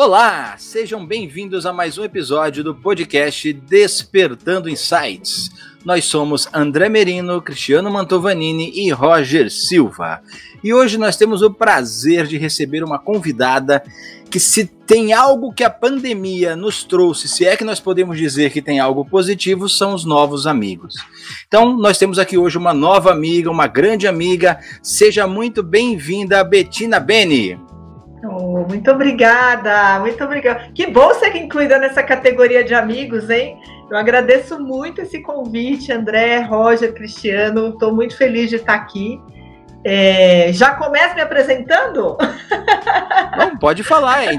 Olá, sejam bem-vindos a mais um episódio do podcast Despertando Insights. Nós somos André Merino, Cristiano Mantovanini e Roger Silva. E hoje nós temos o prazer de receber uma convidada que se tem algo que a pandemia nos trouxe, se é que nós podemos dizer que tem algo positivo, são os novos amigos. Então, nós temos aqui hoje uma nova amiga, uma grande amiga. Seja muito bem-vinda, Betina Beni. Oh, muito obrigada, muito obrigada. Que bom ser incluída nessa categoria de amigos, hein? Eu agradeço muito esse convite, André, Roger, Cristiano. Estou muito feliz de estar aqui. É, já começa me apresentando? Não, pode falar. É,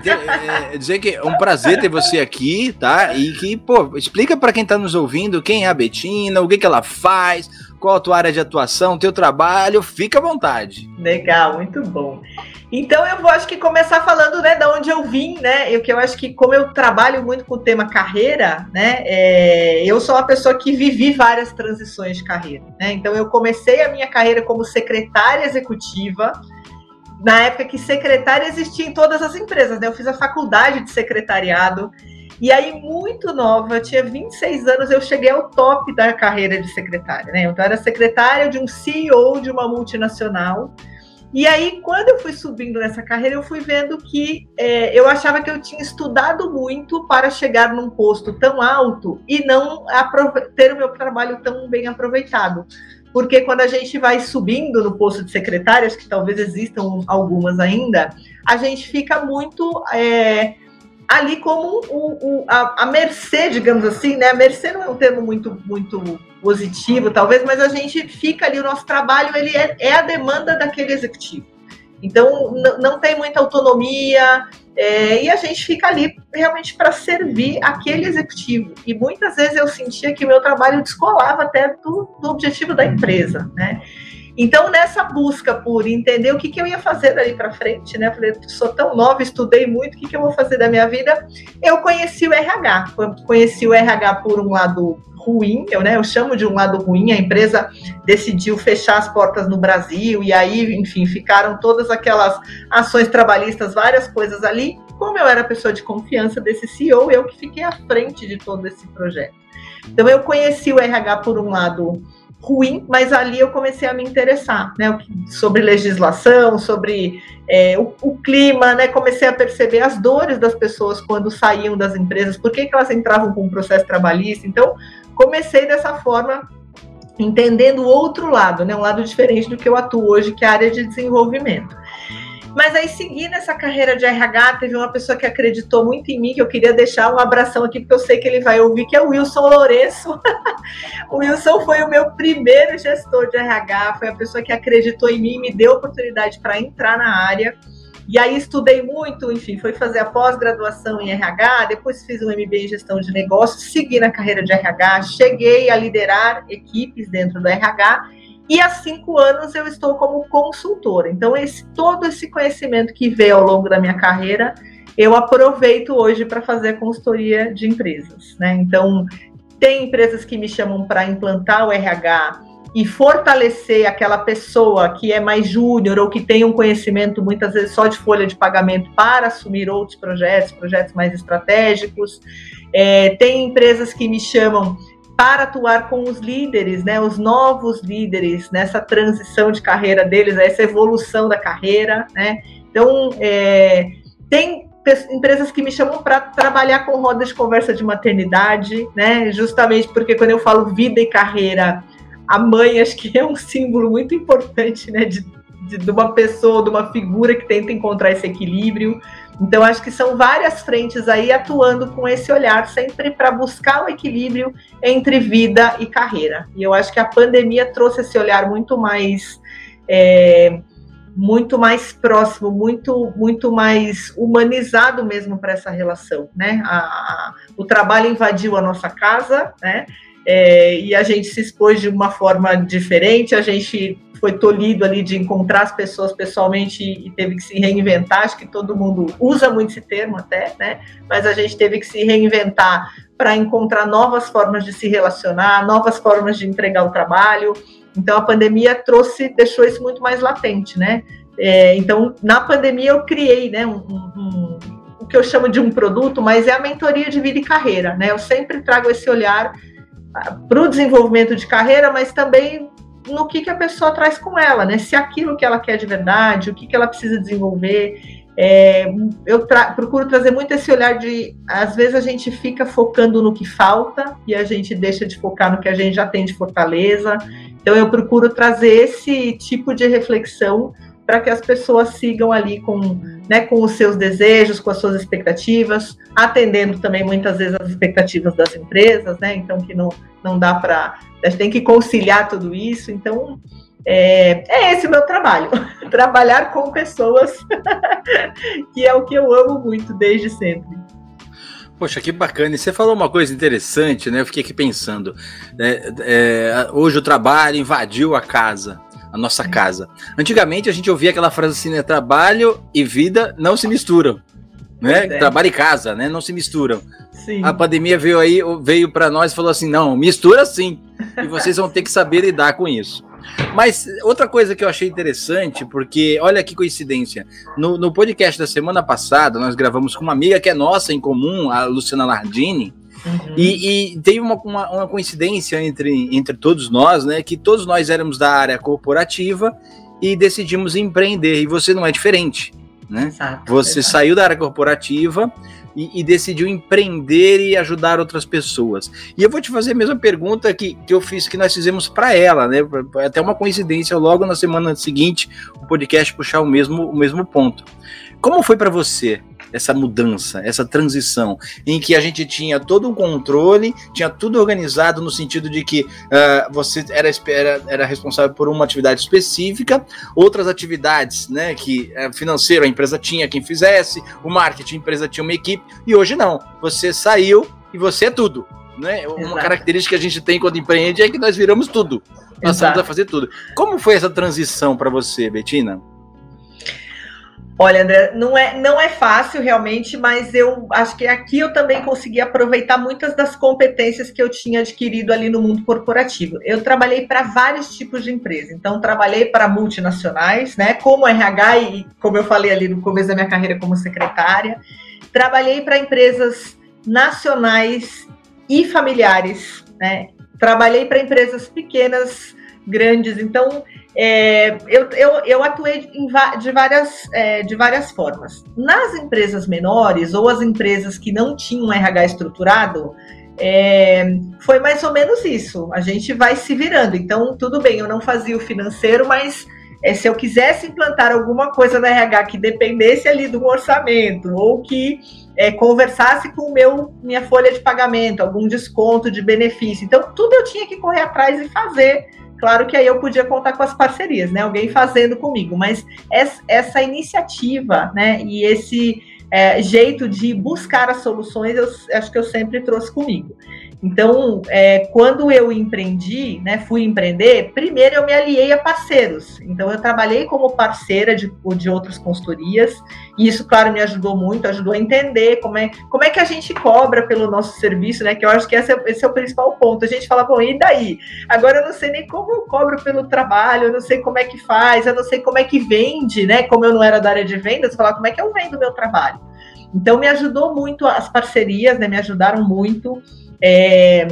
é, dizer que é um prazer ter você aqui, tá? E que, pô, explica para quem está nos ouvindo quem é a Betina, o que, que ela faz, qual a tua área de atuação, teu trabalho, fica à vontade. Legal, muito bom. Então eu vou acho que começar falando né, da onde eu vim, né? Eu que eu acho que como eu trabalho muito com o tema carreira, né? É, eu sou uma pessoa que vivi várias transições de carreira, né? Então eu comecei a minha carreira como secretária executiva na época que secretária existia em todas as empresas, né? Eu fiz a faculdade de secretariado. E aí, muito nova, eu tinha 26 anos, eu cheguei ao top da carreira de secretária, né? Então, eu era secretária de um CEO de uma multinacional. E aí, quando eu fui subindo nessa carreira, eu fui vendo que é, eu achava que eu tinha estudado muito para chegar num posto tão alto e não ter o meu trabalho tão bem aproveitado. Porque quando a gente vai subindo no posto de secretárias, que talvez existam algumas ainda, a gente fica muito é, ali como o, o, a, a mercê, digamos assim, né? Mercê não é um termo muito, muito positivo, talvez, mas a gente fica ali, o nosso trabalho ele é, é a demanda daquele executivo. Então, não tem muita autonomia, é, e a gente fica ali realmente para servir aquele executivo. E muitas vezes eu sentia que meu trabalho descolava até do, do objetivo da empresa, né? Então, nessa busca por entender o que, que eu ia fazer dali para frente, né? Falei, sou tão nova, estudei muito, o que, que eu vou fazer da minha vida? Eu conheci o RH. Conheci o RH por um lado ruim, eu, né, eu chamo de um lado ruim, a empresa decidiu fechar as portas no Brasil, e aí, enfim, ficaram todas aquelas ações trabalhistas, várias coisas ali. Como eu era pessoa de confiança desse CEO, eu que fiquei à frente de todo esse projeto. Então, eu conheci o RH por um lado ruim, mas ali eu comecei a me interessar, né, sobre legislação, sobre é, o, o, clima, né, comecei a perceber as dores das pessoas quando saíam das empresas, por que, que elas entravam com o processo trabalhista, então comecei dessa forma, entendendo o outro lado, né, um lado diferente do que eu atuo hoje, que é a área de desenvolvimento. Mas aí, seguindo essa carreira de RH, teve uma pessoa que acreditou muito em mim, que eu queria deixar um abração aqui, porque eu sei que ele vai ouvir, que é o Wilson Lourenço. o Wilson foi o meu primeiro gestor de RH, foi a pessoa que acreditou em mim, me deu oportunidade para entrar na área. E aí estudei muito, enfim, fui fazer a pós-graduação em RH, depois fiz um MBA em gestão de negócios, segui na carreira de RH, cheguei a liderar equipes dentro do RH e há cinco anos eu estou como consultora. Então, esse, todo esse conhecimento que veio ao longo da minha carreira, eu aproveito hoje para fazer consultoria de empresas. Né? Então, tem empresas que me chamam para implantar o RH e fortalecer aquela pessoa que é mais júnior ou que tem um conhecimento muitas vezes só de folha de pagamento para assumir outros projetos, projetos mais estratégicos. É, tem empresas que me chamam para atuar com os líderes, né, os novos líderes nessa transição de carreira deles, essa evolução da carreira, né? Então, é, tem empresas que me chamam para trabalhar com rodas de conversa de maternidade, né? Justamente porque quando eu falo vida e carreira, a mãe acho que é um símbolo muito importante, né? De, de, de uma pessoa, de uma figura que tenta encontrar esse equilíbrio. Então, acho que são várias frentes aí atuando com esse olhar sempre para buscar o equilíbrio entre vida e carreira. E eu acho que a pandemia trouxe esse olhar muito mais. É, muito mais próximo, muito muito mais humanizado mesmo para essa relação, né? A, a, o trabalho invadiu a nossa casa, né? É, e a gente se expôs de uma forma diferente, a gente foi tolhido ali de encontrar as pessoas pessoalmente e teve que se reinventar. Acho que todo mundo usa muito esse termo até, né? Mas a gente teve que se reinventar para encontrar novas formas de se relacionar, novas formas de entregar o trabalho. Então a pandemia trouxe, deixou isso muito mais latente, né? É, então na pandemia eu criei, né, um, um, um que eu chamo de um produto, mas é a mentoria de vida e carreira, né? Eu sempre trago esse olhar ah, para o desenvolvimento de carreira, mas também no que, que a pessoa traz com ela, né? Se aquilo que ela quer de verdade, o que, que ela precisa desenvolver. É, eu tra procuro trazer muito esse olhar de, às vezes a gente fica focando no que falta e a gente deixa de focar no que a gente já tem de fortaleza. Então eu procuro trazer esse tipo de reflexão para que as pessoas sigam ali com, né, com os seus desejos, com as suas expectativas, atendendo também muitas vezes as expectativas das empresas, né? Então que não, não dá para. A gente tem que conciliar tudo isso. Então, é, é esse o meu trabalho. Trabalhar com pessoas, que é o que eu amo muito desde sempre. Poxa, que bacana. E você falou uma coisa interessante, né? Eu fiquei aqui pensando. É, é, hoje o trabalho invadiu a casa a nossa casa. Antigamente a gente ouvia aquela frase assim, né? Trabalho e vida não se misturam. Né? É. Trabalho e casa, né? Não se misturam. Sim. A pandemia veio aí, veio para nós e falou assim: não, mistura sim. E vocês vão ter que saber lidar com isso. Mas outra coisa que eu achei interessante, porque olha que coincidência. No, no podcast da semana passada, nós gravamos com uma amiga que é nossa em comum, a Luciana Lardini. Uhum. E, e teve uma, uma, uma, coincidência entre, entre todos nós, né? Que todos nós éramos da área corporativa e decidimos empreender. E você não é diferente, né? Exato, você exato. saiu da área corporativa e, e, decidiu empreender e ajudar outras pessoas. E eu vou te fazer a mesma pergunta que, que eu fiz, que nós fizemos para ela, né? Até uma coincidência, logo na semana seguinte, o podcast puxar o mesmo, o mesmo ponto. Como foi para você essa mudança, essa transição, em que a gente tinha todo um controle, tinha tudo organizado no sentido de que uh, você era, era, era responsável por uma atividade específica, outras atividades, né, que uh, financeiro a empresa tinha quem fizesse, o marketing a empresa tinha uma equipe, e hoje não, você saiu e você é tudo. Né? Uma característica que a gente tem quando empreende é que nós viramos tudo. Nós estamos a fazer tudo. Como foi essa transição para você, Betina? Olha, André, não é, não é fácil realmente, mas eu acho que aqui eu também consegui aproveitar muitas das competências que eu tinha adquirido ali no mundo corporativo. Eu trabalhei para vários tipos de empresas, então trabalhei para multinacionais, né, como RH e como eu falei ali no começo da minha carreira como secretária. Trabalhei para empresas nacionais e familiares, né? Trabalhei para empresas pequenas, grandes, então é, eu, eu, eu, atuei de, várias, é, de várias formas. Nas empresas menores ou as empresas que não tinham um RH estruturado, é, foi mais ou menos isso. A gente vai se virando. Então, tudo bem, eu não fazia o financeiro, mas é, se eu quisesse implantar alguma coisa no RH que dependesse ali do orçamento ou que é, conversasse com meu minha folha de pagamento, algum desconto de benefício, então tudo eu tinha que correr atrás e fazer Claro que aí eu podia contar com as parcerias, né? Alguém fazendo comigo, mas essa iniciativa, né? E esse é, jeito de buscar as soluções, eu acho que eu sempre trouxe comigo. Então, é, quando eu empreendi, né, fui empreender, primeiro eu me aliei a parceiros. Então, eu trabalhei como parceira de, de outras consultorias, e isso, claro, me ajudou muito, ajudou a entender como é, como é que a gente cobra pelo nosso serviço, né? Que eu acho que esse é, esse é o principal ponto. A gente fala, bom, e daí? Agora eu não sei nem como eu cobro pelo trabalho, eu não sei como é que faz, eu não sei como é que vende, né? Como eu não era da área de vendas, falar como é que eu vendo meu trabalho. Então, me ajudou muito as parcerias, né? Me ajudaram muito é,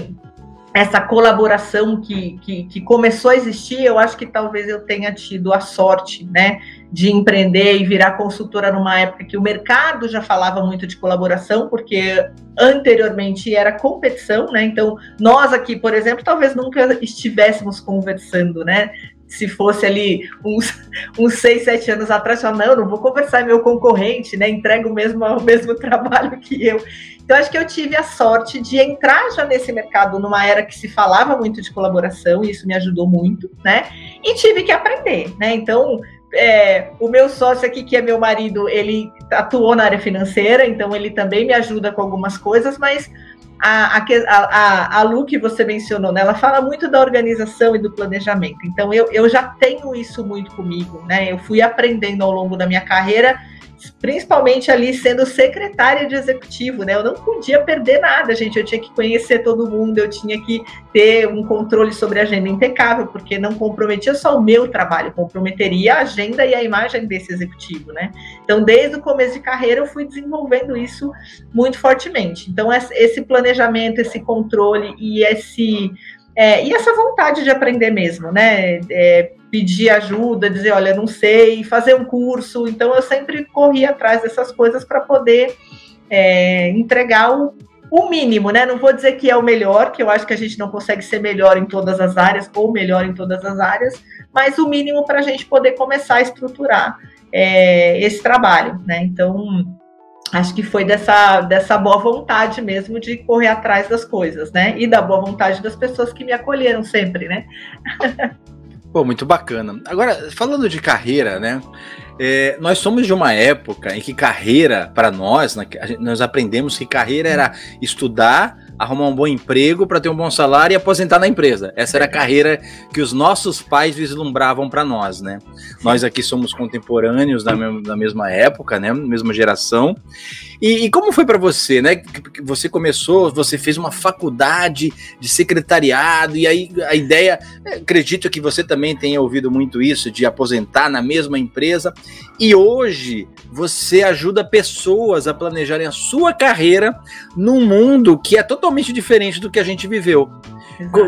essa colaboração que, que, que, começou a existir, eu acho que talvez eu tenha tido a sorte, né, de empreender e virar consultora numa época que o mercado já falava muito de colaboração, porque anteriormente era competição, né? Então, nós aqui, por exemplo, talvez nunca estivéssemos conversando, né? se fosse ali uns, uns seis, sete anos atrás, eu não, não vou conversar, é meu concorrente, né? Entrega o mesmo, o mesmo trabalho que eu. Então, acho que eu tive a sorte de entrar já nesse mercado numa era que se falava muito de colaboração, e isso me ajudou muito, né? E tive que aprender, né? Então, é, o meu sócio aqui, que é meu marido, ele atuou na área financeira, então ele também me ajuda com algumas coisas, mas a, a, a, Lu que você mencionou, né, ela fala muito da organização e do planejamento. Então, eu, eu já tenho isso muito comigo, né? Eu fui aprendendo ao longo da minha carreira principalmente ali sendo secretária de executivo, né? Eu não podia perder nada, gente. Eu tinha que conhecer todo mundo, eu tinha que ter um controle sobre a agenda impecável, porque não comprometia só o meu trabalho, comprometeria a agenda e a imagem desse executivo, né? Então, desde o começo de carreira, eu fui desenvolvendo isso muito fortemente. Então, esse planejamento, esse controle e esse é, e essa vontade de aprender mesmo, né? É, pedir ajuda, dizer, olha, não sei, fazer um curso. Então, eu sempre corri atrás dessas coisas para poder é, entregar o, o mínimo, né? Não vou dizer que é o melhor, que eu acho que a gente não consegue ser melhor em todas as áreas, ou melhor em todas as áreas, mas o mínimo para a gente poder começar a estruturar é, esse trabalho, né? Então, acho que foi dessa, dessa boa vontade mesmo de correr atrás das coisas, né? E da boa vontade das pessoas que me acolheram sempre, né? Pô, muito bacana. Agora, falando de carreira, né? É, nós somos de uma época em que carreira, para nós, nós aprendemos que carreira era estudar, arrumar um bom emprego para ter um bom salário e aposentar na empresa. Essa era a carreira que os nossos pais vislumbravam para nós, né? Nós aqui somos contemporâneos da, da mesma época, né? Mesma geração. E, e como foi para você, né? Você começou, você fez uma faculdade de secretariado, e aí a ideia, é, acredito que você também tenha ouvido muito isso, de aposentar na mesma empresa, e hoje você ajuda pessoas a planejarem a sua carreira num mundo que é totalmente diferente do que a gente viveu.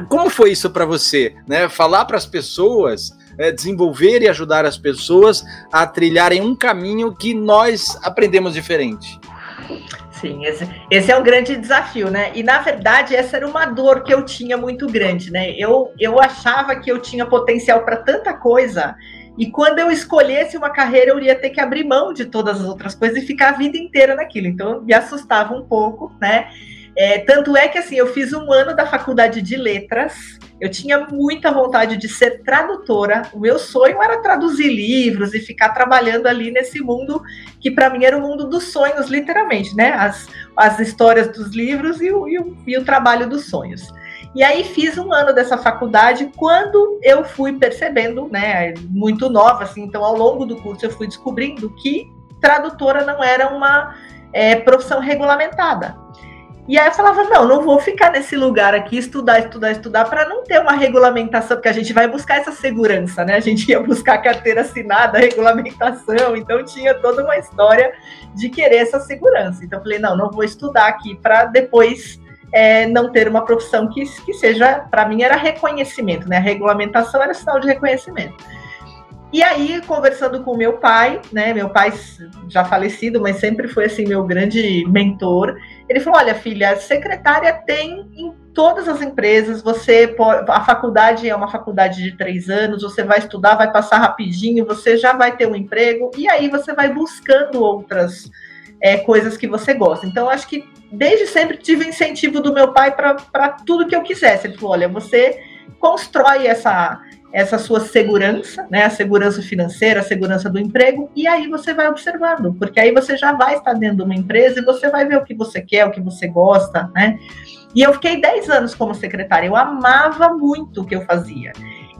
Como foi isso para você? Né? Falar para as pessoas é, desenvolver e ajudar as pessoas a trilharem um caminho que nós aprendemos diferente. Sim, esse, esse, é um grande desafio, né? E na verdade, essa era uma dor que eu tinha muito grande, né? Eu, eu achava que eu tinha potencial para tanta coisa, e quando eu escolhesse uma carreira, eu ia ter que abrir mão de todas as outras coisas e ficar a vida inteira naquilo. Então, me assustava um pouco, né? É, tanto é que assim, eu fiz um ano da faculdade de letras, eu tinha muita vontade de ser tradutora. O meu sonho era traduzir livros e ficar trabalhando ali nesse mundo que para mim era o mundo dos sonhos, literalmente, né? As, as histórias dos livros e o, e o, e o trabalho dos sonhos. E aí fiz um ano dessa faculdade quando eu fui percebendo, né, muito nova, assim, então ao longo do curso eu fui descobrindo que tradutora não era uma é, profissão regulamentada. E aí eu falava, não, não vou ficar nesse lugar aqui, estudar, estudar, estudar, para não ter uma regulamentação, porque a gente vai buscar essa segurança, né? A gente ia buscar carteira assinada, regulamentação, então tinha toda uma história de querer essa segurança. Então eu falei, não, não vou estudar aqui para depois é, não ter uma profissão que, que seja, para mim, era reconhecimento, né? A regulamentação era sinal de reconhecimento. E aí, conversando com meu pai, né, meu pai já falecido, mas sempre foi assim meu grande mentor, ele falou: "Olha, filha, secretária tem em todas as empresas. Você a faculdade é uma faculdade de três anos. Você vai estudar, vai passar rapidinho, você já vai ter um emprego e aí você vai buscando outras é, coisas que você gosta. Então, acho que desde sempre tive incentivo do meu pai para tudo que eu quisesse. Ele falou: olha, você constrói essa essa sua segurança, né, a segurança financeira, a segurança do emprego, e aí você vai observando, porque aí você já vai estar dentro de uma empresa e você vai ver o que você quer, o que você gosta, né? E eu fiquei 10 anos como secretária, eu amava muito o que eu fazia.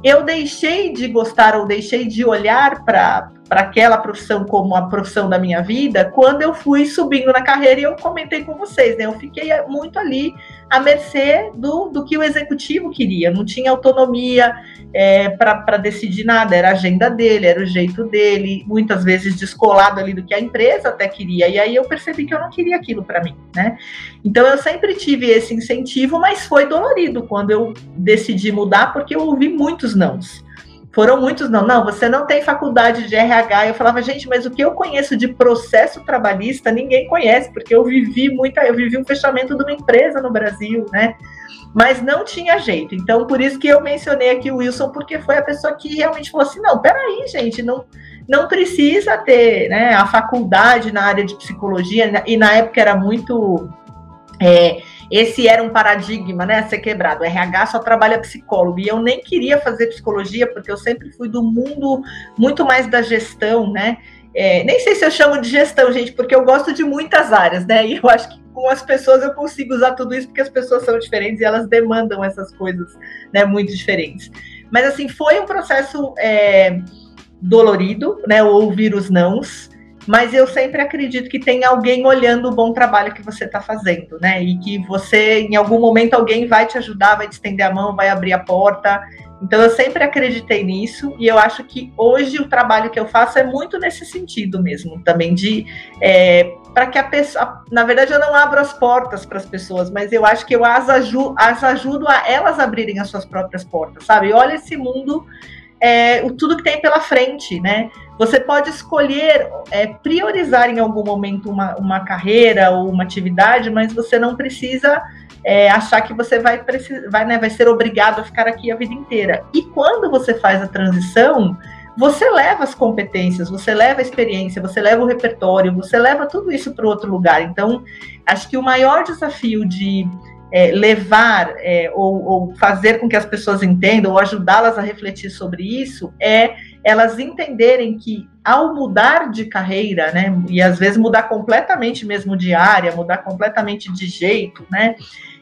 Eu deixei de gostar ou deixei de olhar para para aquela profissão como a profissão da minha vida, quando eu fui subindo na carreira e eu comentei com vocês, né? Eu fiquei muito ali à mercê do, do que o executivo queria, não tinha autonomia é, para decidir nada, era a agenda dele, era o jeito dele, muitas vezes descolado ali do que a empresa até queria, e aí eu percebi que eu não queria aquilo para mim, né? Então eu sempre tive esse incentivo, mas foi dolorido quando eu decidi mudar, porque eu ouvi muitos nãos. Foram muitos não. Não, você não tem faculdade de RH. Eu falava, gente, mas o que eu conheço de processo trabalhista, ninguém conhece, porque eu vivi muita, eu vivi um fechamento de uma empresa no Brasil, né? Mas não tinha jeito. Então, por isso que eu mencionei aqui o Wilson, porque foi a pessoa que realmente falou assim: não, peraí, gente, não, não precisa ter né, a faculdade na área de psicologia, e na época era muito. É, esse era um paradigma, né, a ser quebrado. O RH só trabalha psicólogo. E eu nem queria fazer psicologia, porque eu sempre fui do mundo muito mais da gestão, né? É, nem sei se eu chamo de gestão, gente, porque eu gosto de muitas áreas, né? E eu acho que com as pessoas eu consigo usar tudo isso, porque as pessoas são diferentes e elas demandam essas coisas, né, muito diferentes. Mas, assim, foi um processo é, dolorido, né? Ouvir os nãos mas eu sempre acredito que tem alguém olhando o bom trabalho que você está fazendo, né? E que você, em algum momento, alguém vai te ajudar, vai te estender a mão, vai abrir a porta. Então eu sempre acreditei nisso e eu acho que hoje o trabalho que eu faço é muito nesse sentido mesmo, também de é, para que a pessoa, na verdade eu não abro as portas para as pessoas, mas eu acho que eu as, aju as ajudo a elas abrirem as suas próprias portas, sabe? Olha esse mundo, é, tudo que tem pela frente, né? Você pode escolher é, priorizar em algum momento uma, uma carreira ou uma atividade, mas você não precisa é, achar que você vai, vai, né, vai ser obrigado a ficar aqui a vida inteira. E quando você faz a transição, você leva as competências, você leva a experiência, você leva o repertório, você leva tudo isso para outro lugar. Então, acho que o maior desafio de é, levar é, ou, ou, fazer com que as pessoas entendam, ou ajudá-las a refletir sobre isso, é elas entenderem que ao mudar de carreira, né, e às vezes mudar completamente mesmo de área, mudar completamente de jeito, né,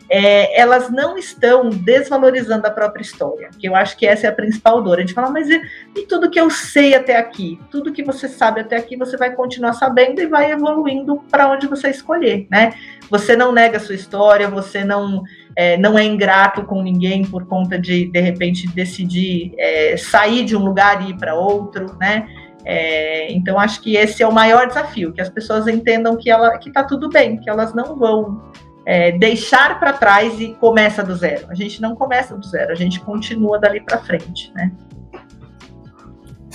é, elas não estão desvalorizando a própria história, que eu acho que essa é a principal dor. A gente fala, mas e, e, tudo que eu sei até aqui? Tudo que você sabe até aqui, você vai continuar sabendo e vai evoluindo para onde você escolher, né? Você não nega a sua história, você não é, não é ingrato com ninguém por conta de, de repente, decidir é, sair de um lugar e ir para outro, né? É, então, acho que esse é o maior desafio, que as pessoas entendam que ela que está tudo bem, que elas não vão é, deixar para trás e começa do zero. A gente não começa do zero, a gente continua dali para frente, né?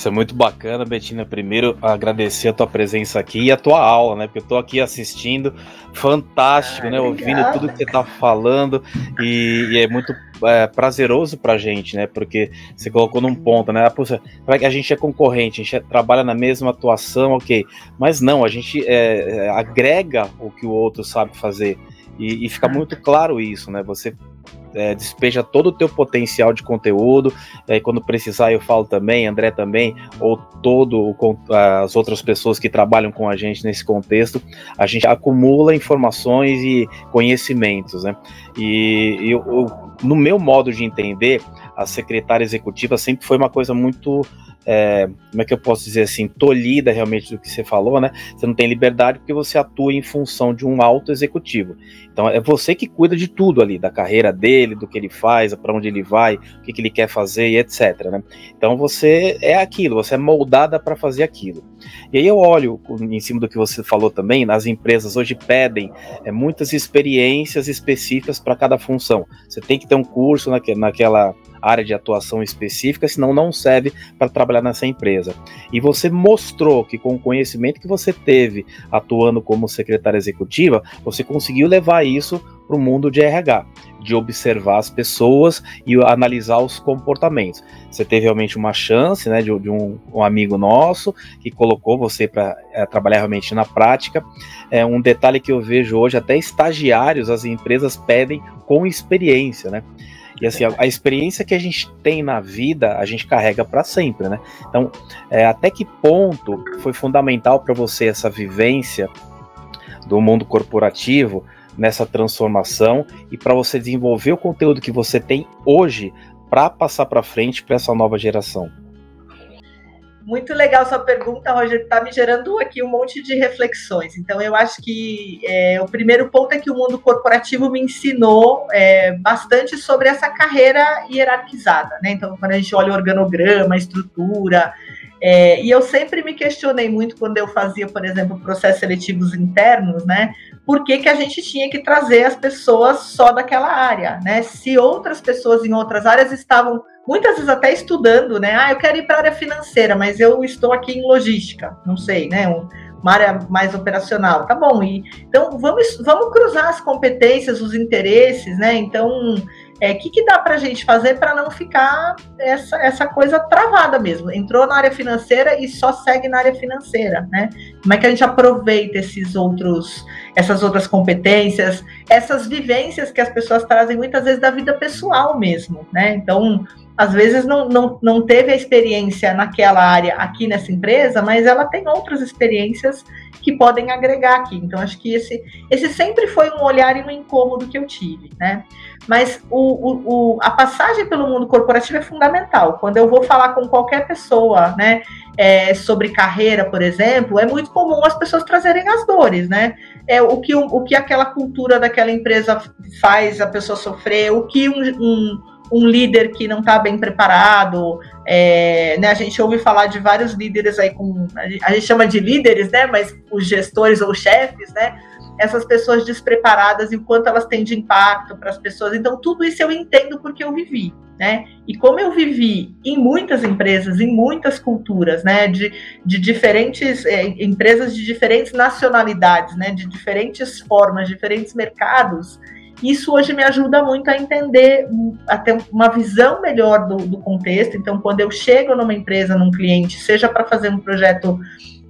Isso é muito bacana, Betina. Primeiro, agradecer a tua presença aqui e a tua aula, né? Porque eu tô aqui assistindo, fantástico, ah, né? Ouvindo tudo que você tá falando e, e é muito é, prazeroso pra gente, né? Porque você colocou num ponto, né? Puxa, a gente é concorrente, a gente trabalha na mesma atuação, ok. Mas não, a gente é, é agrega o que o outro sabe fazer. E, e fica muito claro isso, né? Você é, despeja todo o teu potencial de conteúdo. Aí, quando precisar, eu falo também, André também, ou todo as outras pessoas que trabalham com a gente nesse contexto, a gente acumula informações e conhecimentos, né? E eu, eu no meu modo de entender, a secretária executiva sempre foi uma coisa muito é, como é que eu posso dizer assim, tolhida realmente do que você falou, né? Você não tem liberdade porque você atua em função de um alto executivo. Então é você que cuida de tudo ali, da carreira dele, do que ele faz, para onde ele vai, o que, que ele quer fazer e etc. Né? Então você é aquilo, você é moldada para fazer aquilo. E aí eu olho em cima do que você falou também, as empresas hoje pedem é, muitas experiências específicas para cada função. Você tem que ter um curso naque, naquela área de atuação específica, senão não serve para trabalhar nessa empresa. E você mostrou que com o conhecimento que você teve atuando como secretária executiva, você conseguiu levar isso para o mundo de RH, de observar as pessoas e analisar os comportamentos. Você teve realmente uma chance, né, de, de um, um, amigo nosso que colocou você para é, trabalhar realmente na prática. É um detalhe que eu vejo hoje, até estagiários as empresas pedem com experiência, né? E assim, a, a, experiência que a gente tem na vida, a gente carrega para sempre, né? Então, é, até que ponto foi fundamental para você essa vivência do mundo corporativo nessa transformação e para você desenvolver o conteúdo que você tem hoje para passar para frente para essa nova geração? Muito legal sua pergunta, Roger. Está me gerando aqui um monte de reflexões. Então, eu acho que é, o primeiro ponto é que o mundo corporativo me ensinou é, bastante sobre essa carreira hierarquizada. Né? Então, quando a gente olha o organograma, a estrutura, é, e eu sempre me questionei muito quando eu fazia, por exemplo, processos seletivos internos, né? Por que, que a gente tinha que trazer as pessoas só daquela área, né? Se outras pessoas em outras áreas estavam muitas vezes até estudando, né? Ah, eu quero ir para a área financeira, mas eu estou aqui em logística, não sei, né? Um, uma área mais operacional, tá bom? E, então vamos, vamos cruzar as competências, os interesses, né? Então o é, que, que dá para a gente fazer para não ficar essa, essa coisa travada mesmo? Entrou na área financeira e só segue na área financeira, né? Como é que a gente aproveita esses outros, essas outras competências, essas vivências que as pessoas trazem muitas vezes da vida pessoal mesmo, né? Então, às vezes não, não, não teve a experiência naquela área aqui nessa empresa, mas ela tem outras experiências que podem agregar aqui. Então, acho que esse, esse sempre foi um olhar e um incômodo que eu tive, né? Mas o, o, o, a passagem pelo mundo corporativo é fundamental. Quando eu vou falar com qualquer pessoa, né, é, sobre carreira, por exemplo, é muito comum as pessoas trazerem as dores, né? É, o, que, o, o que aquela cultura daquela empresa faz a pessoa sofrer, o que um, um um líder que não está bem preparado. É, né, a gente ouve falar de vários líderes aí com. A gente chama de líderes, né? Mas os gestores ou chefes, né? Essas pessoas despreparadas e o quanto elas têm de impacto para as pessoas. Então, tudo isso eu entendo porque eu vivi. Né? E como eu vivi em muitas empresas, em muitas culturas, né, de, de diferentes é, empresas de diferentes nacionalidades, né, de diferentes formas, diferentes mercados, isso hoje me ajuda muito a entender, a ter uma visão melhor do, do contexto. Então, quando eu chego numa empresa, num cliente, seja para fazer um projeto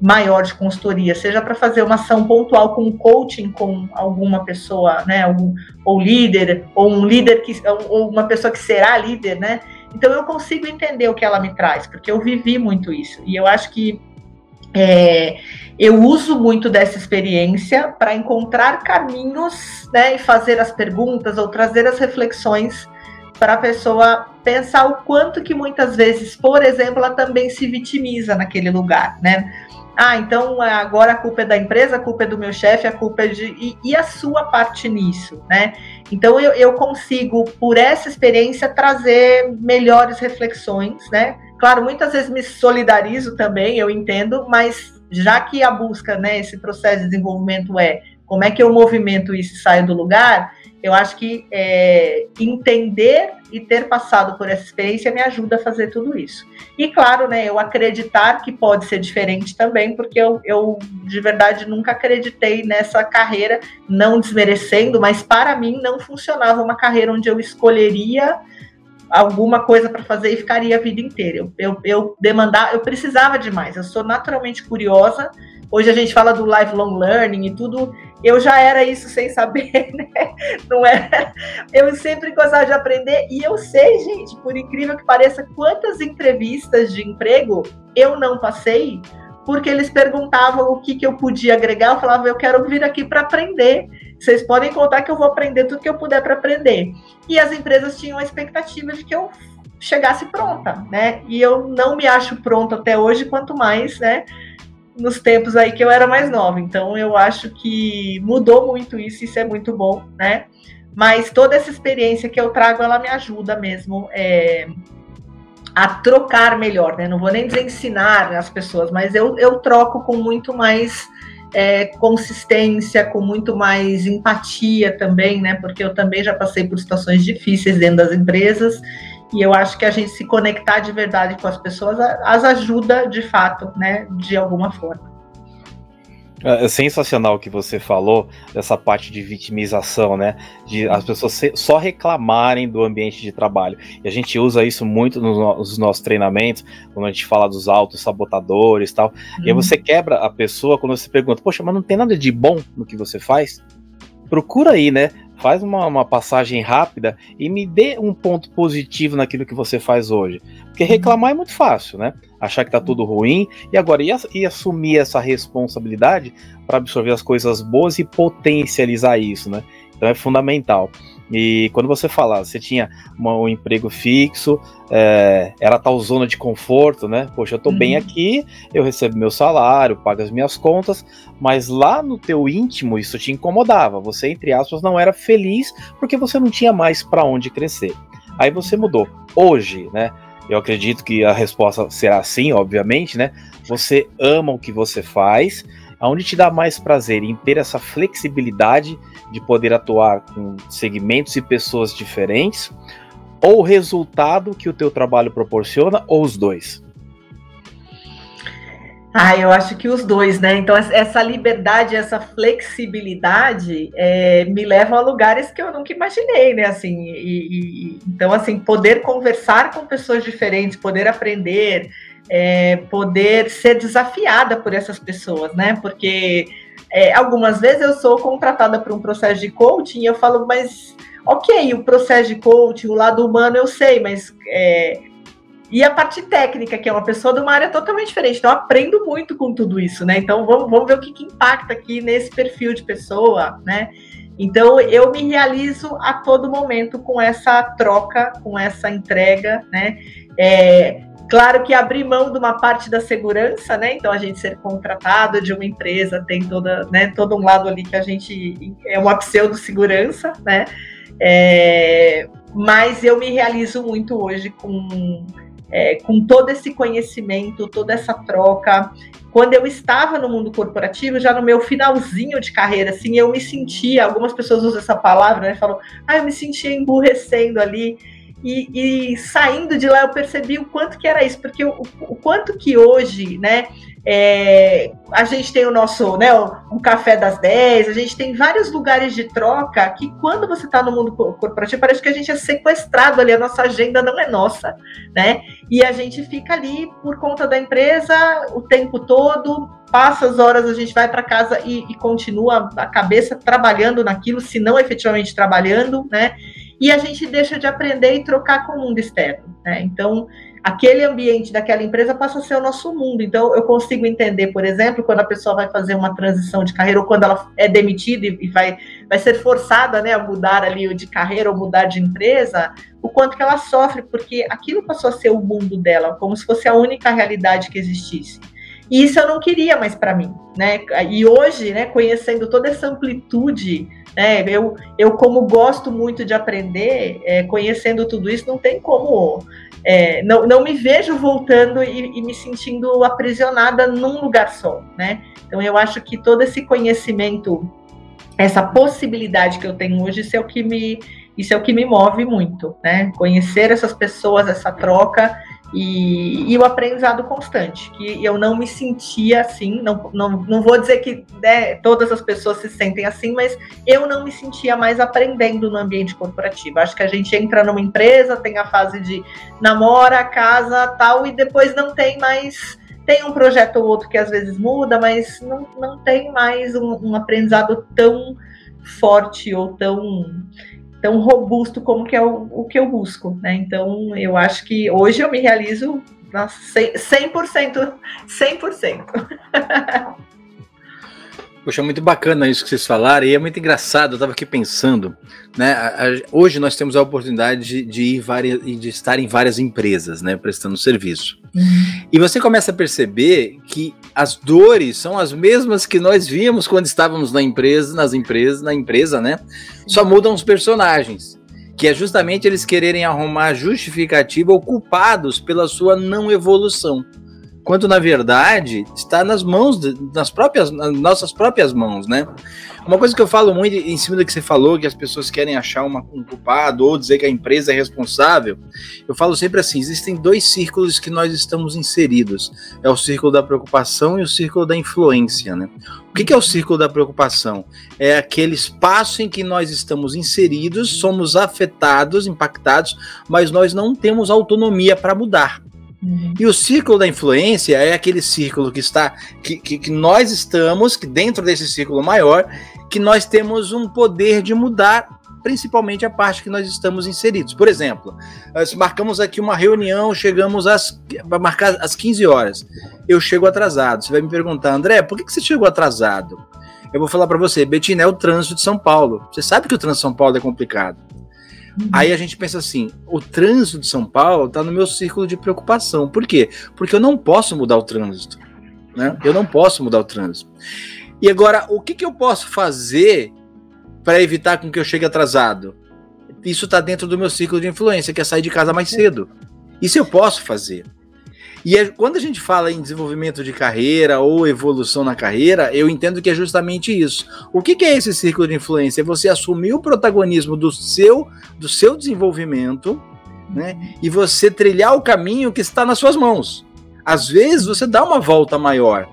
maior de consultoria, seja para fazer uma ação pontual com coaching com alguma pessoa, né, algum, ou líder, ou um líder que, ou uma pessoa que será líder, né? Então eu consigo entender o que ela me traz, porque eu vivi muito isso. E eu acho que é, eu uso muito dessa experiência para encontrar caminhos né, e fazer as perguntas ou trazer as reflexões para a pessoa pensar o quanto que muitas vezes, por exemplo, ela também se vitimiza naquele lugar, né? Ah, então agora a culpa é da empresa, a culpa é do meu chefe, a culpa é de. E, e, a sua parte nisso, né? Então eu, eu consigo, por essa experiência, trazer melhores reflexões, né? Claro, muitas vezes me solidarizo também, eu entendo, mas já que a busca, né, esse processo de desenvolvimento é como é que eu movimento isso e saio do lugar, eu acho que é, entender e ter passado por essa experiência me ajuda a fazer tudo isso. E claro, né, eu acreditar que pode ser diferente também, porque eu, eu de verdade nunca acreditei nessa carreira, não desmerecendo, mas para mim não funcionava uma carreira onde eu escolheria alguma coisa para fazer e ficaria a vida inteira. Eu, eu, eu demandar, eu precisava demais. Eu sou naturalmente curiosa. Hoje a gente fala do lifelong learning e tudo. Eu já era isso sem saber, né? Não era. Eu sempre gostava de aprender e eu sei, gente, por incrível que pareça, quantas entrevistas de emprego eu não passei porque eles perguntavam o que, que eu podia agregar. Eu falava, eu quero vir aqui para aprender. Vocês podem contar que eu vou aprender tudo que eu puder para aprender. E as empresas tinham a expectativa de que eu chegasse pronta, né? E eu não me acho pronta até hoje, quanto mais, né? Nos tempos aí que eu era mais nova. Então eu acho que mudou muito isso, isso é muito bom, né? Mas toda essa experiência que eu trago, ela me ajuda mesmo. É, a trocar melhor, né? Não vou nem dizer ensinar as pessoas, mas eu, eu troco com muito mais é, consistência, com muito mais empatia também, né? Porque eu também já passei por situações difíceis dentro das empresas e eu acho que a gente se conectar de verdade com as pessoas as ajuda de fato, né? De alguma forma. É, é sensacional o que você falou, dessa parte de vitimização, né? De as pessoas só reclamarem do ambiente de trabalho. E a gente usa isso muito nos nossos treinamentos, quando a gente fala dos autos sabotadores e tal. Uhum. E aí uhum. você quebra a pessoa quando você pergunta, poxa, mas não tem nada de bom no que você faz? Procura aí, né? Faz uma, uma passagem rápida e me dê um ponto positivo naquilo que você faz hoje. Porque reclamar é muito fácil, né? Achar que tá tudo ruim e agora e, e assumir essa responsabilidade para absorver as coisas boas e potencializar isso, né? Então é fundamental. E quando você fala, você tinha uma, um emprego fixo, é, era tal zona de conforto, né? Poxa, eu tô uhum. bem aqui, eu recebo meu salário, pago as minhas contas, mas lá no teu íntimo isso te incomodava. Você, entre aspas, não era feliz porque você não tinha mais para onde crescer. Aí você mudou. Hoje, né? Eu acredito que a resposta será sim, obviamente, né? Você ama o que você faz, aonde te dá mais prazer em ter essa flexibilidade de poder atuar com segmentos e pessoas diferentes, ou o resultado que o teu trabalho proporciona, ou os dois? Ah, eu acho que os dois, né? Então, essa liberdade, essa flexibilidade é, me levam a lugares que eu nunca imaginei, né? Assim, e, e, então, assim, poder conversar com pessoas diferentes, poder aprender, é, poder ser desafiada por essas pessoas, né? Porque é, algumas vezes eu sou contratada para um processo de coaching e eu falo, mas ok, o processo de coaching, o lado humano eu sei, mas é, e a parte técnica, que é uma pessoa de uma área totalmente diferente. Então, eu aprendo muito com tudo isso, né? Então, vamos, vamos ver o que, que impacta aqui nesse perfil de pessoa, né? Então, eu me realizo a todo momento com essa troca, com essa entrega, né? É, claro que abrir mão de uma parte da segurança, né? Então, a gente ser contratado de uma empresa tem toda, né, todo um lado ali que a gente é uma pseudo-segurança, né? É, mas eu me realizo muito hoje com, é, com todo esse conhecimento, toda essa troca. Quando eu estava no mundo corporativo, já no meu finalzinho de carreira, assim, eu me sentia, algumas pessoas usam essa palavra, né? Falam, ah, eu me sentia emburrecendo ali. E, e, saindo de lá eu percebi o quanto que era isso, porque o, o quanto que hoje, né, é, a gente tem o nosso, né, um café das 10, a gente tem vários lugares de troca que quando você está no mundo corporativo, parece que a gente é sequestrado ali, a nossa agenda não é nossa, né? E a gente fica ali por conta da empresa o tempo todo, passa as horas, a gente vai para casa e, e continua a cabeça trabalhando naquilo, se não efetivamente trabalhando, né? E a gente deixa de aprender e trocar com o mundo externo, né? Então, aquele ambiente daquela empresa passa a ser o nosso mundo. Então, eu consigo entender, por exemplo, quando a pessoa vai fazer uma transição de carreira ou quando ela é demitida e vai, vai ser forçada né, a mudar ali de carreira ou mudar de empresa, o quanto que ela sofre, porque aquilo passou a ser o mundo dela, como se fosse a única realidade que existisse. E isso eu não queria mais para mim, né? E hoje, né, conhecendo toda essa amplitude, né, eu, eu como gosto muito de aprender, é, conhecendo tudo isso, não tem como é, não, não me vejo voltando e, e, me sentindo aprisionada num lugar só, né? Então eu acho que todo esse conhecimento, essa possibilidade que eu tenho hoje, isso é o que me, isso é o que me move muito, né? Conhecer essas pessoas, essa troca e, e, o aprendizado constante, que eu não me sentia assim, não, não, não vou dizer que né, todas as pessoas se sentem assim, mas eu não me sentia mais aprendendo no ambiente corporativo. Acho que a gente entra numa empresa, tem a fase de namora, casa, tal, e depois não tem mais. Tem um projeto ou outro que às vezes muda, mas não, não tem mais um, um aprendizado tão forte ou tão tão robusto como que é o, o que eu busco, né? Então, eu acho que hoje eu me realizo 100%, 100%. Poxa, muito bacana isso que vocês falaram, e é muito engraçado, eu estava aqui pensando, né? A, a, hoje nós temos a oportunidade de, de, ir várias, de estar em várias empresas, né? Prestando serviço. Uhum. E você começa a perceber que as dores são as mesmas que nós víamos quando estávamos na empresa, nas empresas, na empresa, né? Só mudam os personagens. Que é justamente eles quererem arrumar justificativa ou culpados pela sua não evolução quando na verdade está nas mãos, nas próprias, nas nossas próprias mãos, né? Uma coisa que eu falo muito em cima do que você falou, que as pessoas querem achar uma, um culpado ou dizer que a empresa é responsável, eu falo sempre assim: existem dois círculos que nós estamos inseridos. É o círculo da preocupação e o círculo da influência, né? O que, que é o círculo da preocupação? É aquele espaço em que nós estamos inseridos, somos afetados, impactados, mas nós não temos autonomia para mudar. Uhum. E o círculo da influência é aquele círculo que está que, que, que, nós estamos, que dentro desse círculo maior, que nós temos um poder de mudar, principalmente a parte que nós estamos inseridos. Por exemplo, nós marcamos aqui uma reunião, chegamos às marcar às 15 horas. Eu chego atrasado. Você vai me perguntar, André, por que, que você chegou atrasado? Eu vou falar para você, Betina, é o trânsito de São Paulo. Você sabe que o trânsito de São Paulo é complicado. Uhum. Aí a gente pensa assim: o trânsito de São Paulo está no meu círculo de preocupação. Por quê? Porque eu não posso mudar o trânsito. Né? Eu não posso mudar o trânsito. E agora, o que, que eu posso fazer para evitar com que eu chegue atrasado? Isso está dentro do meu ciclo de influência, que é sair de casa mais cedo. Isso eu posso fazer. E é, quando a gente fala em desenvolvimento de carreira ou evolução na carreira, eu entendo que é justamente isso. O que, que é esse círculo de influência? É você assumir o protagonismo do seu, do seu desenvolvimento, né? E você trilhar o caminho que está nas suas mãos. Às vezes você dá uma volta maior,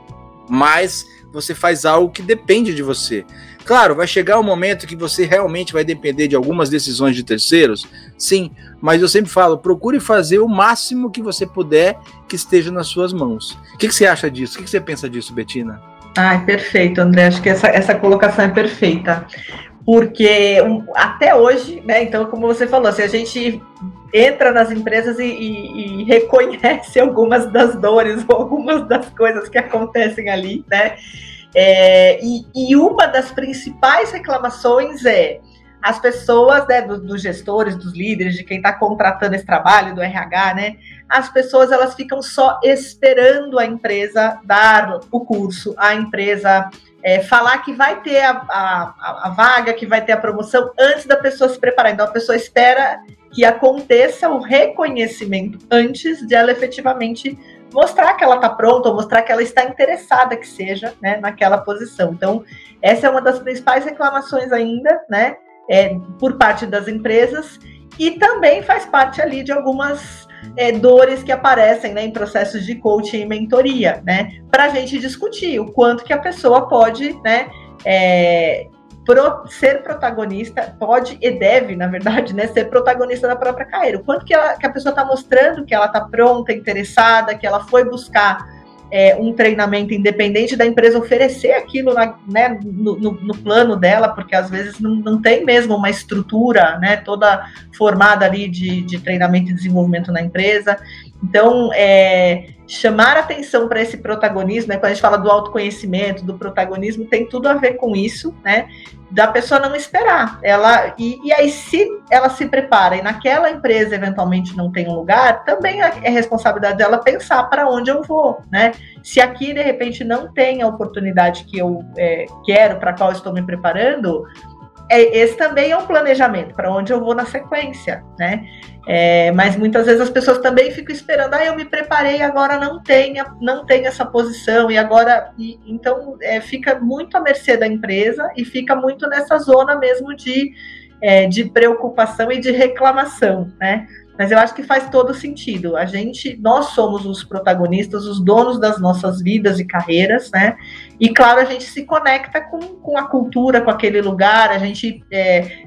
mas você faz algo que depende de você. Claro, vai chegar um momento que você realmente vai depender de algumas decisões de terceiros, sim, mas eu sempre falo, procure fazer o máximo que você puder que esteja nas suas mãos. O que, que você acha disso? O que, que você pensa disso, Betina? Ai, perfeito, André. Acho que essa, essa colocação é perfeita. Porque um, até hoje, né? Então, como você falou, se a gente entra nas empresas e, e, e, reconhece algumas das dores ou algumas das coisas que acontecem ali, né? É, e, e, uma das principais reclamações é as pessoas, né, dos, dos gestores, dos líderes, de quem está contratando esse trabalho, do RH, né? As pessoas elas ficam só esperando a empresa dar o curso, a empresa é, falar que vai ter a, a, a, vaga, que vai ter a promoção antes da pessoa se preparar. Então a pessoa espera que aconteça o reconhecimento antes de ela efetivamente mostrar que ela está pronta ou mostrar que ela está interessada que seja né, naquela posição. Então, essa é uma das principais reclamações ainda, né, é, por parte das empresas e também faz parte ali de algumas é, dores que aparecem né, em processos de coaching e mentoria, né, para a gente discutir o quanto que a pessoa pode, né, é, pro, ser protagonista, pode e deve, na verdade, né, ser protagonista da própria carreira. O quanto que, ela, que a pessoa está mostrando que ela está pronta, interessada, que ela foi buscar é, um treinamento independente da empresa oferecer aquilo na, né, no, no, no, plano dela, porque às vezes não, não tem mesmo uma estrutura né, toda formada ali de, de treinamento e desenvolvimento na empresa. Então, é, chamar atenção para esse protagonismo, né, quando a gente fala do autoconhecimento, do protagonismo, tem tudo a ver com isso, né? Da pessoa não esperar. Ela, e, e aí, se ela se prepara e naquela empresa eventualmente não tem um lugar, também é, é responsabilidade dela pensar para onde eu vou, né? Se aqui de repente não tem a oportunidade que eu é, quero, para qual estou me preparando, é, esse também é um planejamento para onde eu vou na sequência, né? É, mas muitas vezes as pessoas também ficam esperando, ah, eu me preparei, agora não tem, não tem essa posição, e agora. E, então é, fica muito à mercê da empresa e fica muito nessa zona mesmo de, é, de preocupação e de reclamação, né? Mas eu acho que faz todo sentido. A gente, nós somos os protagonistas, os donos das nossas vidas e carreiras, né? E claro, a gente se conecta com, com a cultura, com aquele lugar, a gente é,